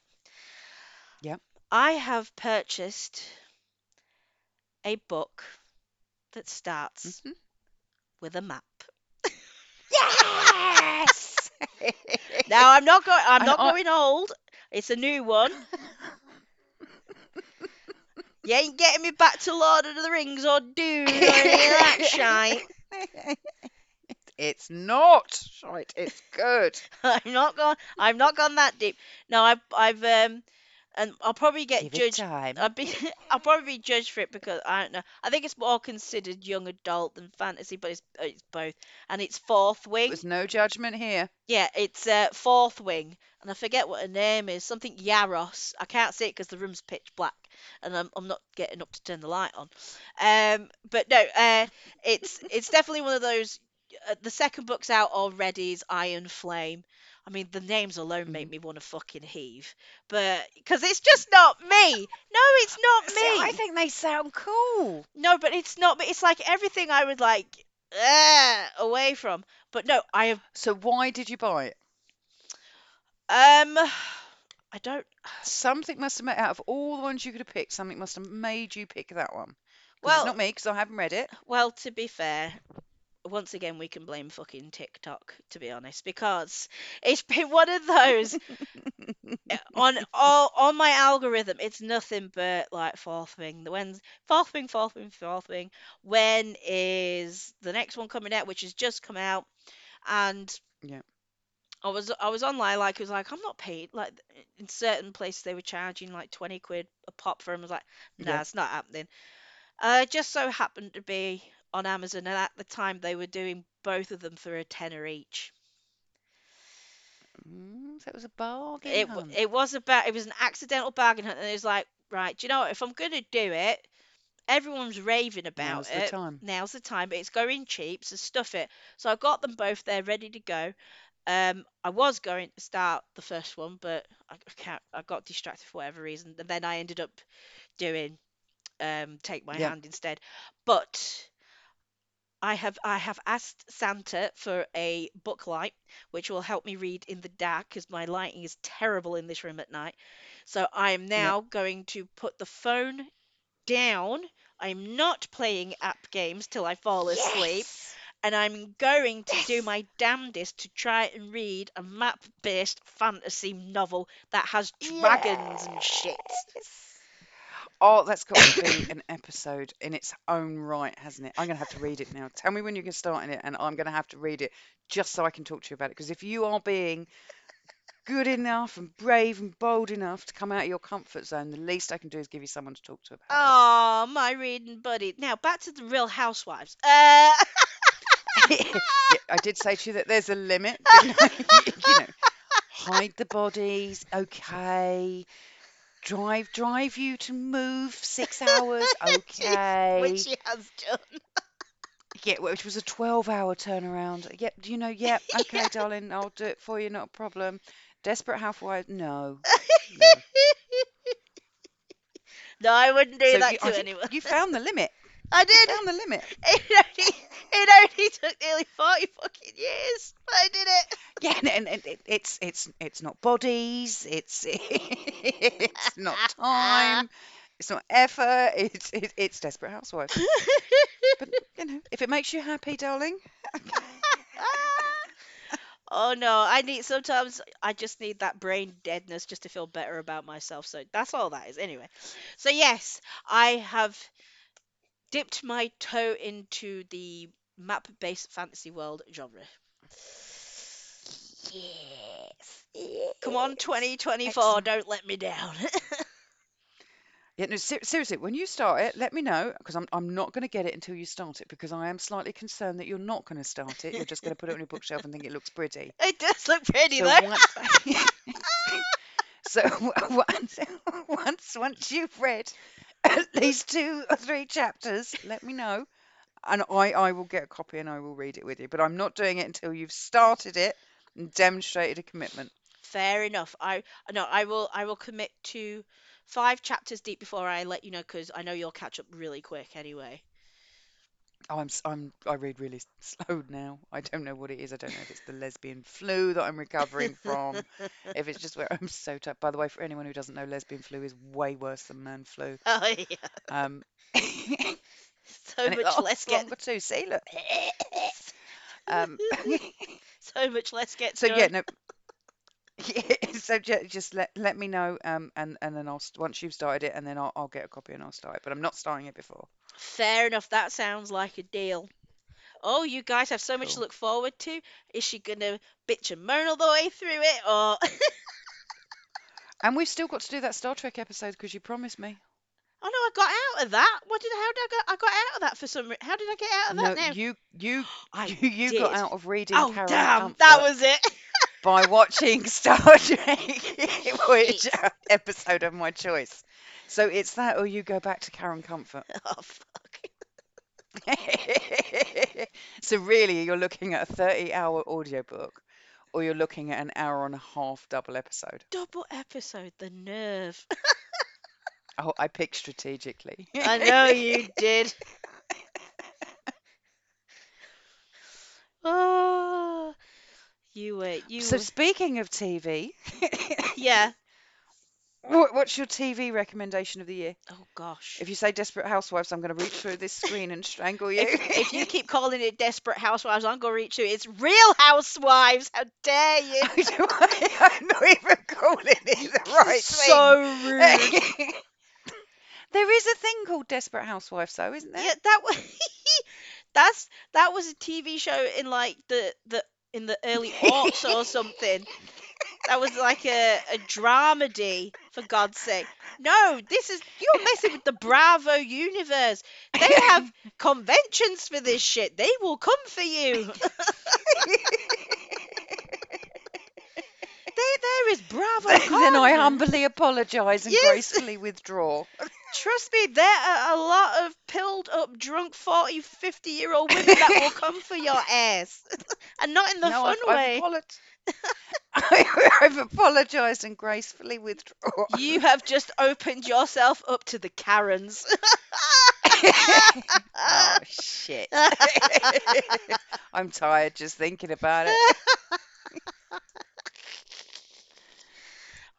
Yep. I have purchased a book that starts Mhm. with a map. Yes! Now I'm not going. I'm not going old. It's a new one. You ain't getting me back to Lord of the Rings or Dune or any of that shite. It's not shite. It's good. I'm not gone. I'm not gone that deep. No, I've I've um, and I'll probably get Give judged. time. I'll be I'll probably be judged for it because I don't know. I think it's more considered young adult than fantasy, but it's it's both. And it's Fourth Wing. There's no judgment here. Yeah, it's uh, Fourth Wing, and I forget what her name is. Something Yarros. I can't see it because the room's pitch black, and I'm I'm not getting up to turn the light on. Um, but no, uh, it's it's definitely one of those. Uh, the second book's out already. Is Iron Flame. I mean, the names alone make Mhm. me want to fucking heave, but because it's just not me. No, it's not See, I think they sound cool. No, but it's not. me. It's like everything I would like uh, away from. But no, I have So why did you buy it? um. I don't. Something must have made out of all the ones you could have picked. Something must have made you pick that one. 'Cause Well, it's not me because I haven't read it. Well, to be fair, once again we can blame fucking TikTok, to be honest, because it's been one of those uh, on all on my algorithm. It's nothing but like fourth thing. The when's fourth thing, fourth thing, fourth thing. When is the next one coming out? Which has just come out, and Yeah. I was I was online like it was like I'm not paid like in certain places they were charging like 20 quid a pop for them. I was like, nah, Yeah. it's not happening. Uh, just so happened to be on Amazon, and at the time they were doing both of them for a tenner each. Mm, so it was a bargain It w- hunt. it was about it was an accidental bargain hunt, and it was like, right, do you know what? If I'm gonna do it, everyone's raving about Now's the it. time. Now's the time. It's going cheap, so stuff it. So I got them both there, ready to go. Um, I was going to start the first one, but I I can't. I got distracted for whatever reason, and then I ended up doing um, take my Yeah. hand instead. But I have I have asked Santa for a book light, which will help me read in the dark because my lighting is terrible in this room at night. So I am Yeah. now going to put the phone down. I'm not playing app games till I fall asleep, Yes. And I'm going to do my damnedest to try and read a map-based fantasy novel that has dragons and shit. Oh, that's got to be an episode in its own right, hasn't it? I'm going to have to read it now. Tell me when you're going to start in it, and I'm going to have to read it just so I can talk to you about it. Because if you are being good enough and brave and bold enough to come out of your comfort zone, the least I can do is give you someone to talk to about Oh, my reading buddy. Now back to the Real Housewives. Uh, it. yeah, I did say to you that there's a limit, you know, hide the bodies, okay. Drive, drive you to move six hours, okay. which she has done. Yeah, which was a 12 hour turnaround. Yep, you know, yep, okay, darling, I'll do it for you, not a problem. Desperate Housewives, no, no. no, I wouldn't do So that you, to I anyone. you found the limit. I did. found the limit. It only, it only took nearly 40 fucking years, but I did it. Yeah, and, and, and it, it's it's it's not bodies, it's it's not time, it's not effort, it's it, it's Desperate Housewives. But you know, if it makes you happy, darling, oh no, I need sometimes I just need that brain deadness just to feel better about myself. So that's all that is. Anyway, so yes, I have dipped my toe into the map-based fantasy world genre. yes, Come on, yes. 2024, Excellent. don't let me down. Yeah, no, ser- seriously, when you start it, let me know because I'm I'm not going to get it until you start it because I am slightly concerned that you're not going to start it. You're just going to put it on your bookshelf and think it looks pretty. it does look pretty So though. once, so once, once, once you've read at least two or three chapters, let me know, and I I will get a copy and I will read it with you. But I'm not doing it until you've started it and demonstrated a commitment. Fair enough. I no, I will I will commit to five chapters deep before I let you know because I know you'll catch up really quick anyway. Oh, I'm s- I'm I read really s- slow now. I don't know what it is. I don't know if it's the lesbian flu that I'm recovering from, if it's just where I'm so tired. By the way, for anyone who doesn't know, lesbian flu is way worse than man flu. Oh yeah. Um, and So it much less lasts get longer too. See, look. Um, so much less gets so yeah, done. no. Yeah, so ju- just let let me know, um, and and then I'll st- once you've started it, and then I'll I'll get a copy and I'll start it. But I'm not starting it before. Fair enough. That sounds like a deal. Oh, you guys have so much to Cool. look forward to. Is she gonna bitch and moan all the way through it, or And we've still got to do that Star Trek episode because you promised me. oh no, I got out of that. What did how did I got? I got out of that for some. re- How did I get out of that No, now? you you I you you got did. out of reading Oh Carrion damn, that Comfort was it. by watching Star Trek, which uh, episode of my choice. So it's that, or you go back to Carrion Comfort. Oh fuck. So really, you're looking at a 30-hour audiobook, or you're looking at an hour and a half double episode. Double episode, the nerve. Oh, I picked strategically. I know you did. Oh, you were you. So were- speaking of TV, Yeah. What, what's your TV recommendation of the year? Oh gosh. If you say Desperate Housewives, I'm going to reach through this screen and strangle you. If, if you keep calling it Desperate Housewives, I'm gonna reach you. It's Real Housewives. How dare you? I'm not even calling it the right so rude. there is a thing called Desperate Housewives, though, isn't there? Yeah, that was that's that was a TV show in like the the in the early aughts or something. That was like a, a dramedy, for God's sake. No, this is you're messing with the Bravo universe. They have conventions for this shit. They will come for you. there, there is Bravo. then, then I humbly apologise and Yes. gracefully withdraw. Trust me, there are a lot of pilled up, drunk 40, 50 year old women that will come for your ass. and not in the no, fun I've, way. I've, apolog- I've apologised and gracefully withdraw. You have just opened yourself up to the Karens. oh shit! I'm tired just thinking about it.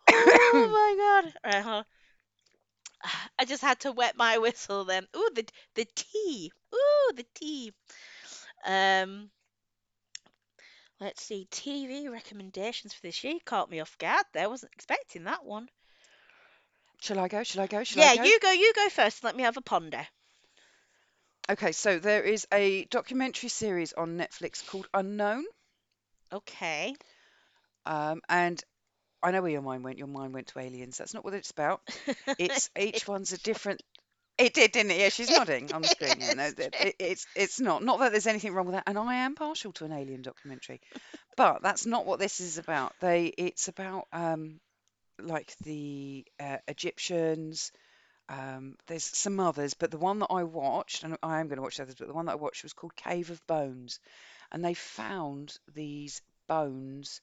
oh my god. Right, on. I just had to wet my whistle then. Ooh, the the tea. Ooh, the tea. Um let's see. TV recommendations for this year. You caught me off guard there. I wasn't expecting that one. Shall I go? Shall I go? Shall yeah, I go? you go, you go first. Let me have a ponder. Okay, so there is a documentary series on Netflix called Unknown, Okay. um, and I know where your mind went. Your mind went to aliens. That's not what it's about. It's each one's a different. It did, didn't it? Yeah, she's nodding on the screen. Yeah, no, It's it, it- it's it's not. Not that there's anything wrong with that, and I am partial to an alien documentary, but that's not what this is about. They it's about um like the uh, Egyptians. Um, there's some others, but the one that I watched, and I am going to watch others, but the one that I watched was called Cave of Bones, and they found these bones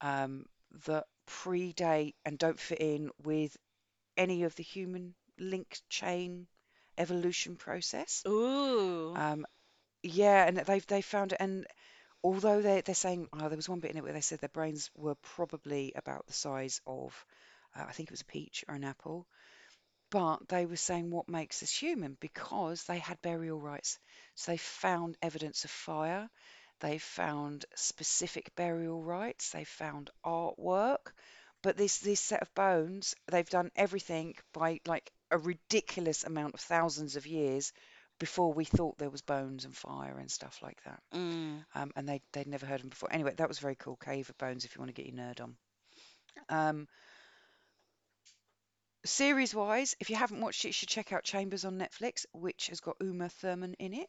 um, that predate and don't fit in with any of the human link chain evolution process. Ooh. Um, yeah, and they've they found it, and although they they're saying, oh, there was one bit in it where they said their brains were probably about the size of, uh, I think it was a peach or an apple, but they were saying what makes us human because they had burial rites. So they found evidence of fire, they found specific burial rites, they found artwork, but this this set of bones, they've done everything by like a ridiculous amount of thousands of years before we thought there was bones and fire and stuff like that. Mm. Um, and they they'd never heard of them before. Anyway, that was very cool. Cave of Bones, if you want to get your nerd on. Um, series wise, if you haven't watched it, you should check out Chambers on Netflix, which has got Uma Thurman in it,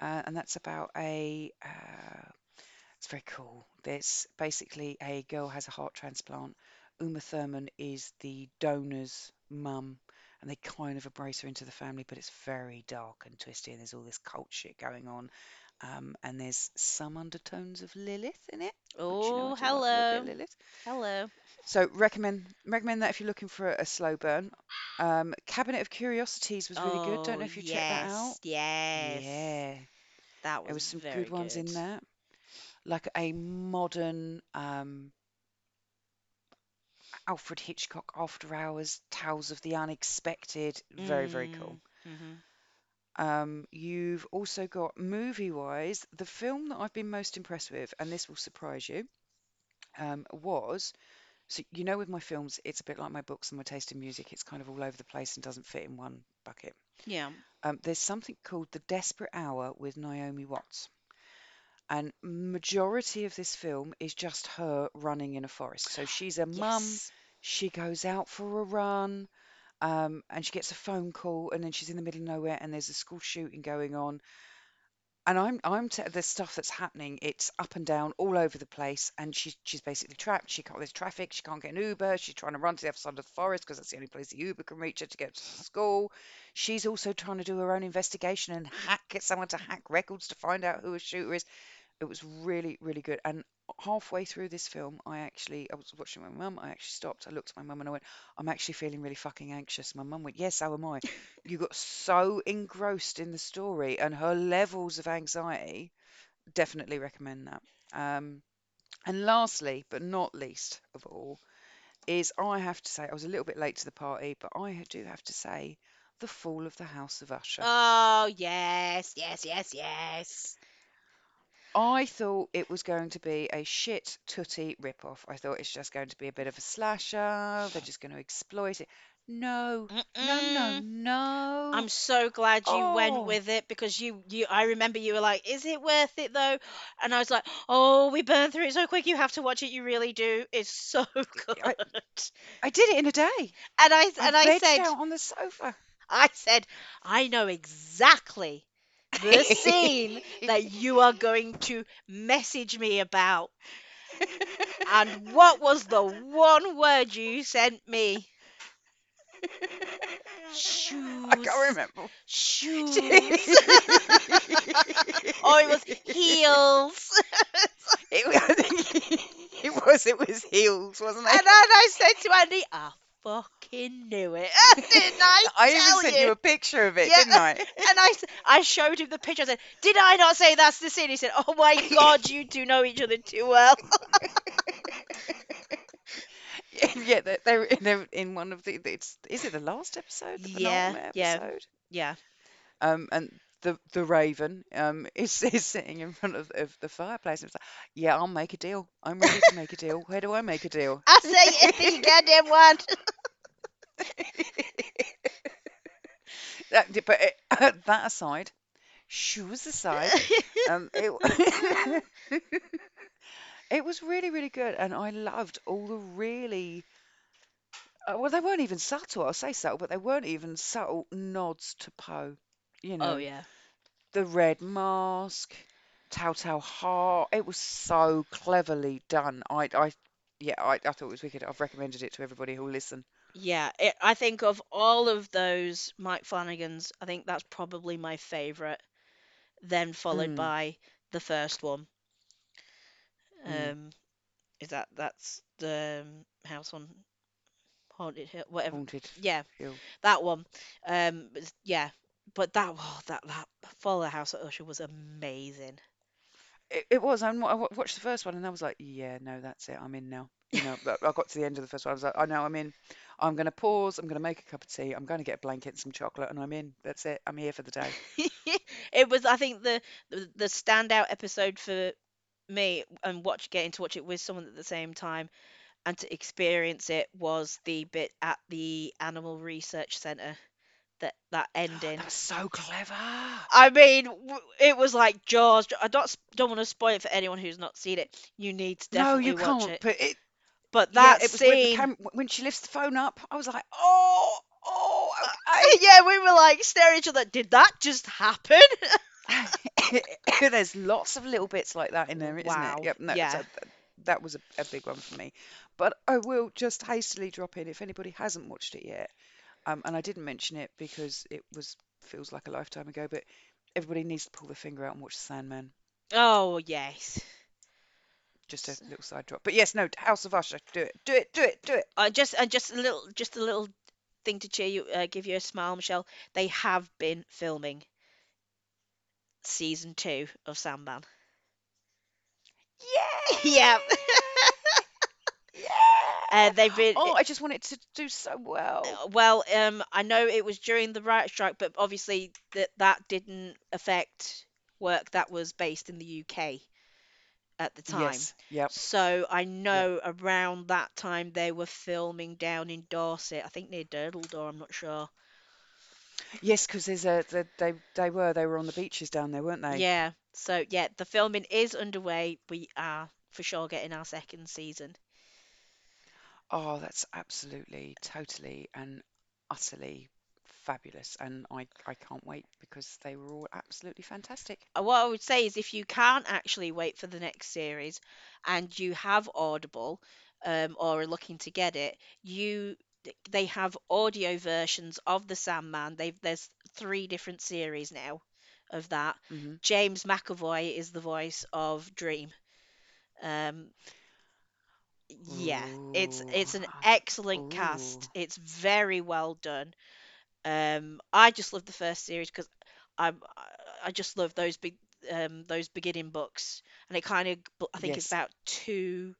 uh, and that's about a. Uh, it's very cool. There's basically a girl has a heart transplant. Uma Thurman is the donor's mum, and they kind of embrace her into the family, but it's very dark and twisty, and there's all this cult shit going on. um, and there's some undertones of Lilith in it, which you know Oh, do like a little bit of hello. Lilith. Hello. So recommend recommend that if you're looking for a, a slow burn. Um, Cabinet of Curiosities was really good. Don't Oh, know if you checked that out. yes. Yes. Yeah, That was. there was some very good ones in there. Like a modern um, Alfred Hitchcock After Hours, Tales of the Unexpected. Very, very cool. Mm. hmm Um, you've also got movie wise, the film that I've been most impressed with, and this will surprise you, um, was so you know with my films, it's a bit like my books and my taste in music. It's kind of all over the place and doesn't fit in one bucket. Yeah. Um, there's something called The Desperate Hour with Naomi Watts. And majority of this film is just her running in a forest. So she's a mum, Yes. she goes out for a run, um, and she gets a phone call, and then she's in the middle of nowhere, and there's a school shooting going on. And I'm I'm t- the stuff that's happening. It's up and down all over the place, and she's she's basically trapped. She can't. There's traffic. She can't get an Uber. She's trying to run to the other side of the forest because that's the only place the Uber can reach her to get to school. She's also trying to do her own investigation and hack get someone to hack records to find out who a shooter is. It was really, really good. And halfway through this film, I actually, I was watching my mum. I actually stopped. I looked at my mum and I went, I'm actually feeling really fucking anxious. My mum went, Yes, so am I. You got so engrossed in the story and her levels of anxiety. Definitely recommend that. Um, and lastly, but not least of all, is I have to say, I was a little bit late to the party, but I do have to say, The Fall of the House of Usher. Oh, yes. Yes, yes, yes. I thought it was going to be a shit tooty ripoff. I thought it's just going to be a bit of a slasher. They're just going to exploit it. No, no, no, Mm-mm. no. I'm so glad you went Oh, with it because you, you I remember you were like, "Is it worth it though?" And I was like, "Oh, we burned through it so quick. You have to watch it. You really do. It's so good." I, I did it in a day. And I I and I said, on the sofa. I said, I know exactly the scene that you are going to message me about. And what was the one word you sent me? Shoes. I can't remember. Shoes. oh, it was heels. It was, it was, it was heels, wasn't it? and then I said to Andy, I fucking knew it. Didn't I I even tell sent you? you a picture of it, Yeah. didn't I? And I, s- I showed him the picture. I said, Did I not say that's the scene? He said, Oh my god, you two know each other too well. yeah, they're, they're they're in one of the. It's is it the last episode, the Yeah, penultimate yeah, episode? yeah. Um, and the the Raven um is is sitting in front of, of the fireplace and it's like, yeah, I'll make a deal. I'm ready to make a deal. Where do I make a deal? I say anything you goddamn want. That, but it, that aside, shoes aside, um, it it was really really good, and I loved all the really. Uh, well, they weren't even subtle. I'll say subtle, but they weren't even subtle nods to Poe. You oh, know, yeah. the red mask, Telltale Heart. It was so cleverly done. I, I, yeah, I, I thought it was wicked. I've recommended it to everybody who'll listen. Yeah, it, I think of all of those Mike Flanagan's, I think that's probably my favourite, then followed Mm, by the first one. mm. Um, is that that's the um, House on Haunted Hill, whatever. Haunted Yeah, Hill. that one. Um, yeah, but that oh, that that Fall of the House of Usher was amazing. It, it was. I'm, I watched the first one and I was like, yeah, no, that's it. I'm in now. You know, I got to the end of the first one. I was like, oh, I know I'm in. I'm going to pause. I'm going to make a cup of tea. I'm going to get a blanket and some chocolate, and I'm in. That's it. I'm here for the day. it was, I think, the, the standout episode for me and watch getting to watch it with someone at the same time and to experience it was the bit at the Animal Research Centre that that ending. That was so clever. I mean, it was like Jaws. I don't don't want to spoil it for anyone who's not seen it. You need to definitely No, you watch can't. it. But it, But yeah, that it was the scene, when she lifts the phone up. I was like, oh, oh, okay. yeah, we were like staring at each other. Did that just happen? There's lots of little bits like that in there, isn't it? Yep. No, so Yeah. th- that was a, a big one for me. But I will just hastily drop in if anybody hasn't watched it yet. Um, and I didn't mention it because it was feels like a lifetime ago, but everybody needs to pull their finger out and watch The Sandman. Oh yes. Just a little side drop. But yes, no, House of Usher, do it, do it, do it, do it. Uh, just uh, just a little just a little thing to cheer you, uh, give you a smile, Michelle. They have been filming season two of Sandman. Yeah, yeah. yeah. Uh, they've been Oh, I just want it to do so well. uh, well. Um, I know it was during the riot strike, but obviously that that didn't affect work that was based in the UK at the time. Yes, yep, So I yep. know around that time they were filming down in Dorset, I think near Durdle Door, I'm not sure. Yes, because there's a the, they they were they were on the beaches down there, weren't they? Yeah, so yeah, the filming is underway. We are for sure getting our second season. Oh, that's absolutely, totally, and utterly fabulous, and I I can't wait because they were all absolutely fantastic. Uh, What I would say is if you can't actually wait for the next series and you have Audible um, or are looking to get it, you they have audio versions of The Sandman. They've there's three different series now of that. hmm James McAvoy is the voice of Dream. Um, yeah, it's it's an excellent ooh, cast. It's very well done. Um, I just love the first series because I I just love those big um those beginning books, and it kind of I think it's about two.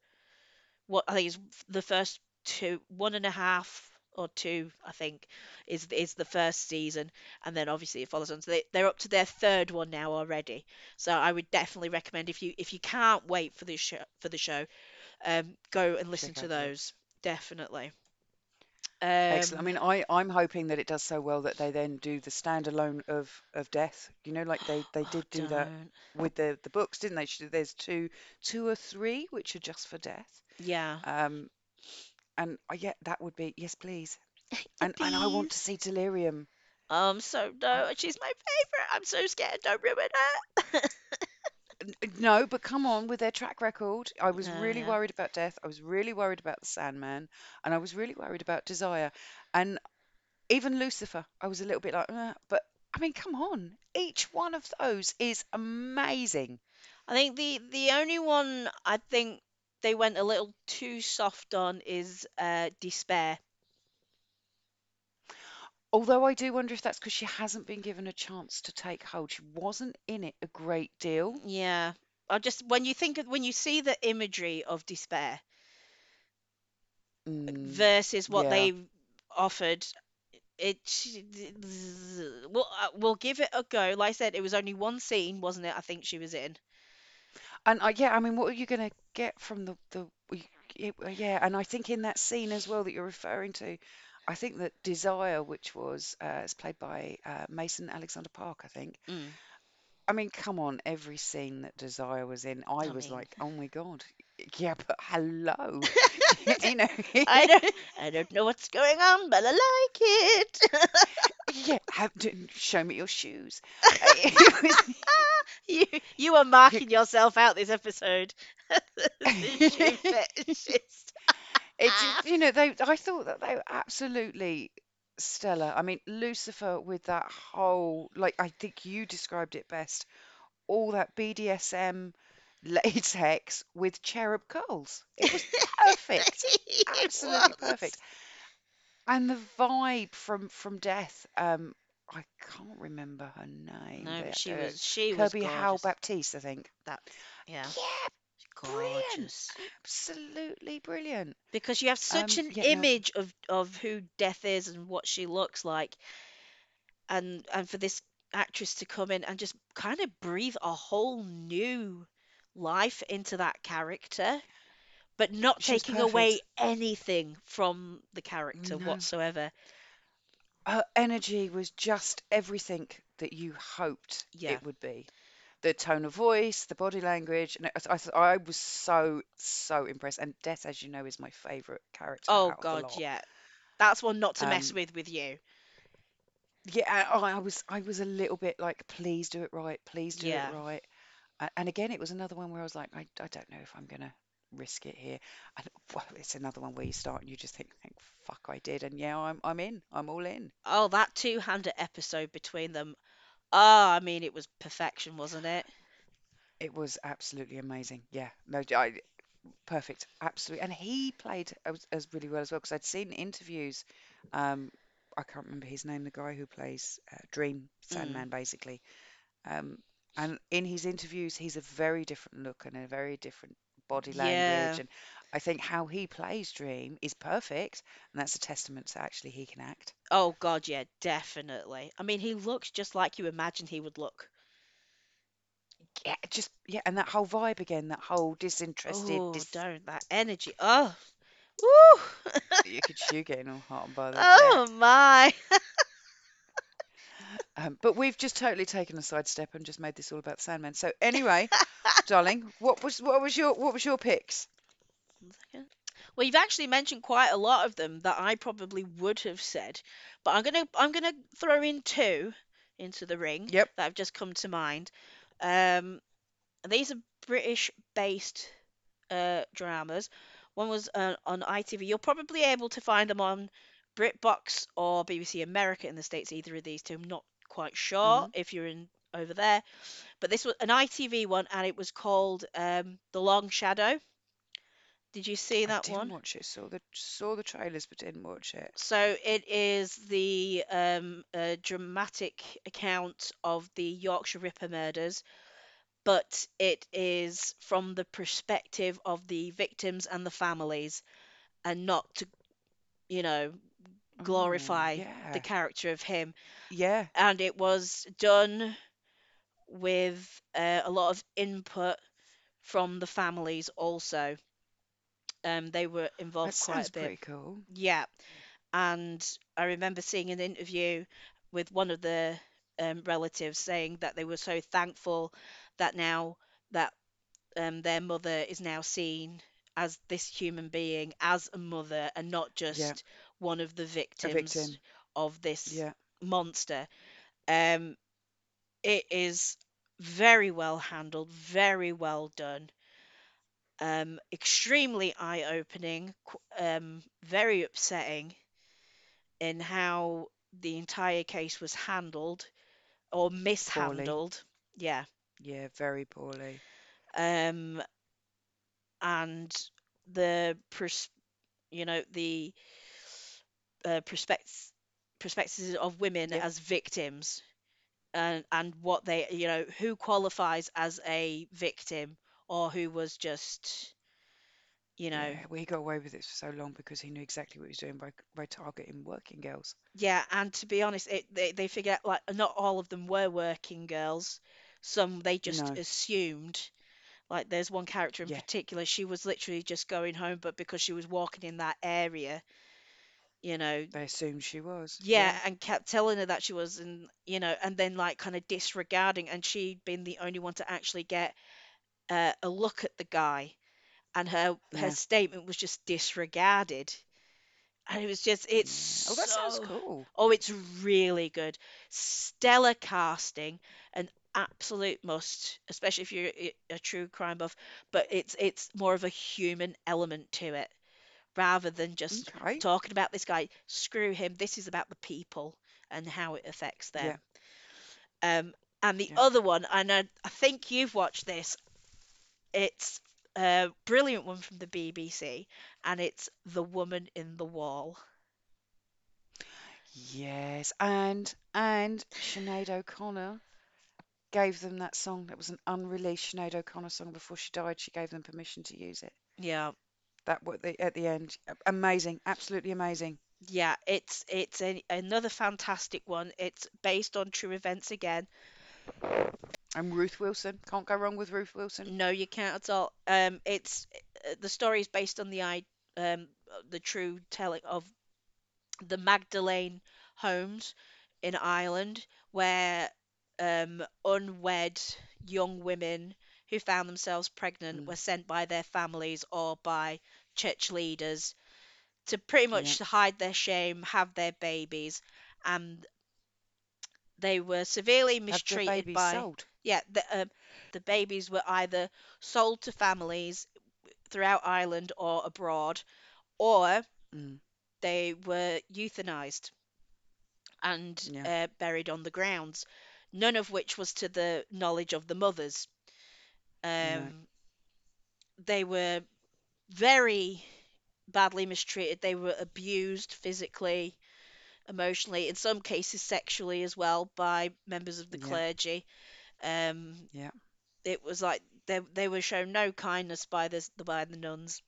What I think is the first two, one and a half or two, I think, is is the first season, and then obviously it follows on. So they, they're up to their third one now already. So I would definitely recommend if you if you can't wait for the show for the show, um, go and listen check to those. Definitely. Excellent. I Um, mean, I I'm hoping that it does so well that they then do the standalone of of Death. You know, like they they oh, did do that don't. with the the books, didn't they? There's two two or three which are just for Death. Yeah. Um, and uh, yeah, that would be yes, please. And and I want to please. see Delirium. Um, so I, no, she's my favorite. I'm so scared. Don't ruin it. no, but come on, with their track record, I was Oh really yeah. worried about Death. I was really worried about the Sandman, and I was really worried about Desire, and even Lucifer. I was a little bit like, "Uh," but I mean, come on, each one of those is amazing. I think the the only one I think they went a little too soft on is uh Despair. Although I do wonder if that's because she hasn't been given a chance to take hold. She wasn't in it a great deal. Yeah. I just when you think of when you see the imagery of Despair Mm, versus what yeah. they offered, it we'll uh, we'll give it a go. Like I said, it was only one scene, wasn't it? I think she was in. And I, yeah, I mean, what are you going to get from the the yeah, and I think in that scene as well that you're referring to, I think that Desire, which was uh, is played by uh, Mason Alexander Park, I think. Mm. I mean, come on, every scene that Desire was in, I I was mean, like, oh my God, yeah, but hello, you know, I don't I don't know what's going on, but I like it. yeah, have, d- show me your shoes. It was, You you are marking yourself out this episode. Shoe. It you know, they, I thought that they were absolutely stellar. I mean, Lucifer with that whole, like, I think you described it best, all that BDSM latex with cherub curls. It was perfect, It absolutely was. perfect. And the vibe from from Death, um, I can't remember her name, No, but but she uh, was she was Kirby Howell gorgeous. Baptiste, I think. That yeah, Yeah, brilliant, gorgeous. absolutely brilliant. Because you have such Um, an yeah, no, image of of who Death is and what she looks like, and and for this actress to come in and just kind of breathe a whole new life into that character, but not she taking away anything from the character No. whatsoever. her energy was just everything that you hoped Yeah. it would be. The tone of voice, the body language, and I, I, I was so so impressed. And Death, as you know, is my favourite character Oh out of the God, lot. yeah. That's one not to mess Um, with with you. yeah, I, I was I was a little bit like, please do it right, please do it Yeah. right. A- And again, it was another one where I was like, I, I don't know if I'm gonna risk it here. And well, it's another one where you start and you just think, thank fuck I did. And yeah, I'm I'm in, I'm all in. Oh, that two-hander episode between them. Oh, I mean, it was perfection, wasn't it? It was absolutely amazing. Yeah, no, I, perfect, absolutely. And he played as, as really well as well because I'd seen interviews. Um, I can't remember his name, the guy who plays uh, Dream Mm. Sandman, basically. Um, and in his interviews, he's a very different look and a very different body language. Yeah. And I think how he plays Dream is perfect, and that's a testament to actually he can act. Oh God, yeah, definitely. I mean, he looks just like you imagined he would look. Yeah, just yeah, and that whole vibe again, that whole disinterested, Oh, dis don't that energy. Oh, woo. you could shoot getting all hot and bothered. Yeah. Oh my. Um, but we've just totally taken a sidestep and just made this all about Sandman. So anyway, darling, what was what was your what was your picks? One second. Well, you've actually mentioned quite a lot of them that I probably would have said, but I'm gonna I'm gonna throw in two into the ring Yep. that have just come to mind. Um, these are British-based uh, dramas. One was uh, on ITV. You're probably able to find them on BritBox or BBC America in the States, either of these two. I'm not quite sure hmm if you're in over there. But this was an ITV one and it was called um, The Long Shadow. Did you see I that didn't one? watch it. Saw the saw the trailers, but didn't watch it. So it is the um, uh, dramatic account of the Yorkshire Ripper murders, but it is from the perspective of the victims and the families, and not to, you know, Oh, glorify the character of him. Yeah. And it was done with uh, a lot of input from the families also. Um, they were That involved quite sounds a bit. pretty cool. Yeah, and I remember seeing an interview with one of the um, relatives saying that they were so thankful that now that um, their mother is now seen as this human being, as a mother, and not Yeah. just one of the victims victim. of this Yeah. monster. Um, it is very well handled, very well done, um, extremely eye-opening, um, very upsetting in how the entire case was handled or Poorly. mishandled. Yeah. Yeah, very poorly. Um, and the pers- you know the uh, perspectives perspectives of women as victims and and what they you know who qualifies as a victim or who was just you know Yeah. Well, he got away with it for so long because he knew exactly what he was doing by by targeting working girls. yeah and to be honest it they, they forget like not all of them were working girls some they just No. assumed Like there's one character in Yeah. particular, she was literally just going home, but because she was walking in that area, you know, They assumed she was. yeah, Yeah. and kept telling her that she was, and you know, and then like kind of disregarding, and she'd been the only one to actually get uh, a look at the guy, and her her statement was just disregarded. And it was just, it's Oh, that sounds cool. oh, it's really good. Stellar casting, an absolute must, especially if you're a true crime buff. But it's it's more of a human element to it rather than just Okay. talking about this guy. Screw him. This is about the people and how it affects Yeah. them. Um, and the Yeah. other one, and I, I think you've watched this. It's a brilliant one from the BBC, and it's The Woman in the Wall. Yes. And and Sinead O'Connor gave them that song. That was an unreleased Sinead O'Connor song before she died. She gave them permission to use it. Yeah, That what they at the end. Amazing. Absolutely amazing. yeah, it's it's a, another fantastic one. It's based on true events again. And Ruth Wilson. Can't go wrong with Ruth Wilson. No, you can't at all. Um, it's uh, the story is based on the i um the true telling of the Magdalene homes in Ireland, where um unwed young women who found themselves pregnant Mm. were sent by their families or by church leaders to pretty Yeah. much hide their shame, have their babies, and they were severely mistreated by sold. Yeah the um, the babies were either sold to families throughout Ireland or abroad or Mm. they were euthanized and Yeah. uh, buried on the grounds none of which was to the knowledge of the mothers. No. Um, they were very badly mistreated. They were abused physically, emotionally, in some cases sexually as well by members of the Yeah. clergy. Um, Yeah. it was like they they were shown no kindness by the by the nuns,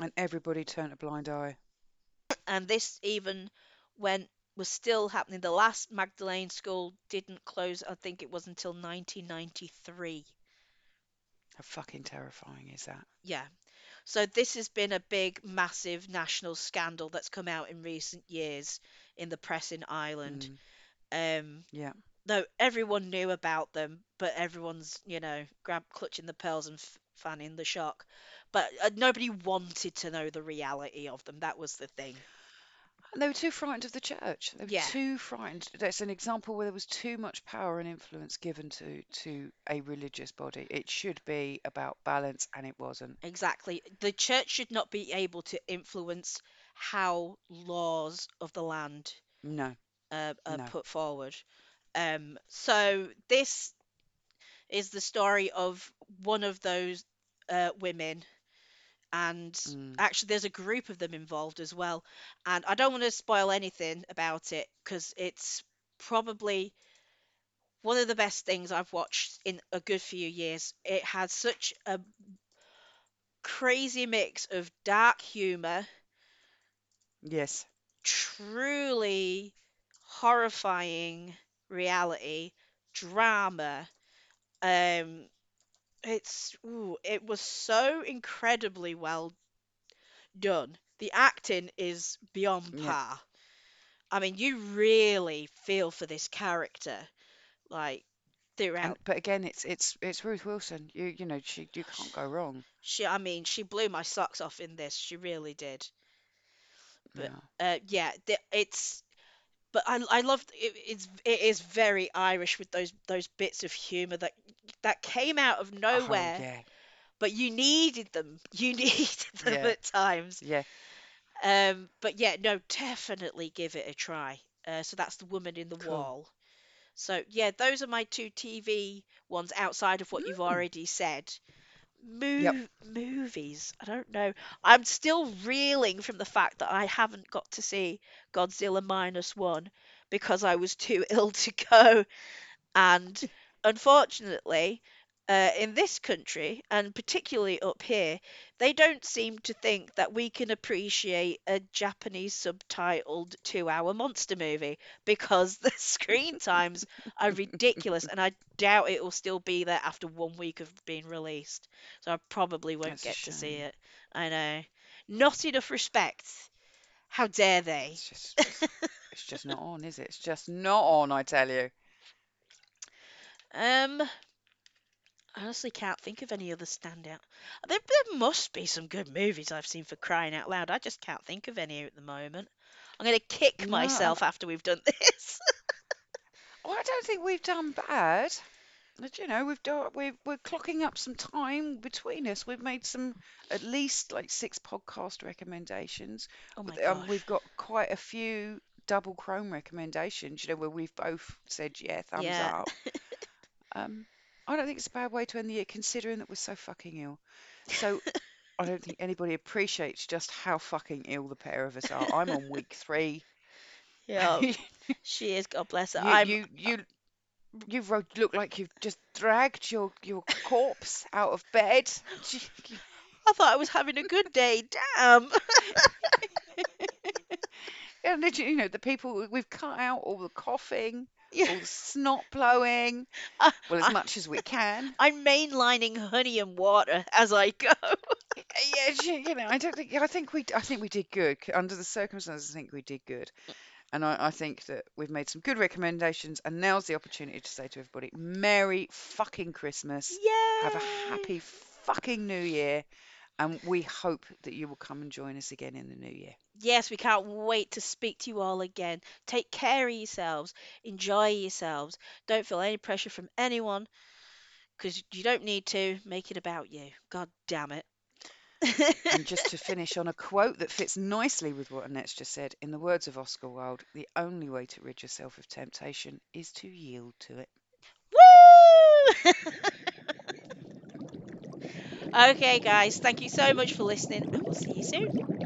And everybody turned a blind eye. and this even when was still happening. The last Magdalene school didn't close. I think it was until 1993. How fucking terrifying is that? Yeah. So this has been a big, massive national scandal that's come out in recent years in the press in Ireland. Mm. Um, Yeah. Though everyone knew about them, but everyone's, you know, grab clutching the pearls and f fanning the shock. But uh, nobody wanted to know the reality of them. That was the thing. And they were too frightened of the church. They were Yeah, too frightened. That's an example where there was too much power and influence given to to a religious body. It should be about balance, and it wasn't. exactly. The church should not be able to influence how laws of the land No, uh, are no. put forward. Um, so this is the story of one of those uh, women, and Mm. actually there's a group of them involved as well. And I don't want to spoil anything about it because it's probably one of the best things I've watched in a good few years. It has such a crazy mix of dark humor, Yes. truly horrifying reality, drama. Um, it's ooh, it was so incredibly well done. The acting is beyond Yeah. par. I mean, you really feel for this character, like And throughout. but again, it's it's it's Ruth Wilson. You you know she you can't go wrong. She, I mean, she blew my socks off in this. She really did. But Yeah. uh, yeah, the, it's. But I, I loved it. It's it is very Irish with those those bits of humor that that came out of Oh nowhere, yeah. but you needed them. You needed them Yeah. at times. Yeah. Um, but yeah, no, definitely give it a try. Uh, so that's The Woman in the Cool. Wall. So yeah, those are my two TV ones outside of what you've Mm. already said. Yep. Movies, I don't know. I'm still reeling from the fact that I haven't got to see Godzilla minus one because I was too ill to go. And unfortunately, uh, in this country, and particularly up here, they don't seem to think that we can appreciate a Japanese subtitled two hour monster movie because the screen times are ridiculous, and I doubt it will still be there after one week of being released. So I probably won't That's get to see it. I know. Not enough respect. How dare they? It's just it's, it's just not on, is it? It's just not on, I tell you. Um, I honestly can't think of any other standout. There, there must be some good movies I've seen for crying out loud. I just can't think of any at the moment. I'm gonna kick No, myself after we've done this. well, I don't think we've done bad. But, you know, we've done we've we're clocking up some time between us. We've made some at least like six podcast recommendations. Oh my Um, gosh. we've got quite a few double Crone recommendations. You know, where we've both said yeah, thumbs Yeah. up. Um, I don't think it's a bad way to end the year, considering that we're so fucking ill. So I don't think anybody appreciates just how fucking ill the pair of us are. I'm on week three. Yeah, she is. God bless her. you I'm. you you you've look like you've just dragged your your corpse out of bed. I thought I was having a good day. Damn. And you know, the people we've cut out all the coughing, Yeah. all snot blowing, well, as I, much as we can. I'm mainlining honey and water as I go. Yeah, you you know, I don't think I think we I think we did good under the circumstances. I think we did good, mm. and I, I think that we've made some good recommendations. And now's the opportunity to say to everybody, Merry fucking Christmas, Yeah. have a happy fucking New Year, and we hope that you will come and join us again in the new year. Yes, we can't wait to speak to you all again. Take care of yourselves. Enjoy yourselves. Don't feel any pressure from anyone because you don't need to. Make it about you. God damn it. And just to finish on a quote that fits nicely with what Annette's just said, in the words of Oscar Wilde, the only way to rid yourself of temptation is to yield to it. Woo! okay, guys, thank you so much for listening, and we'll see you soon.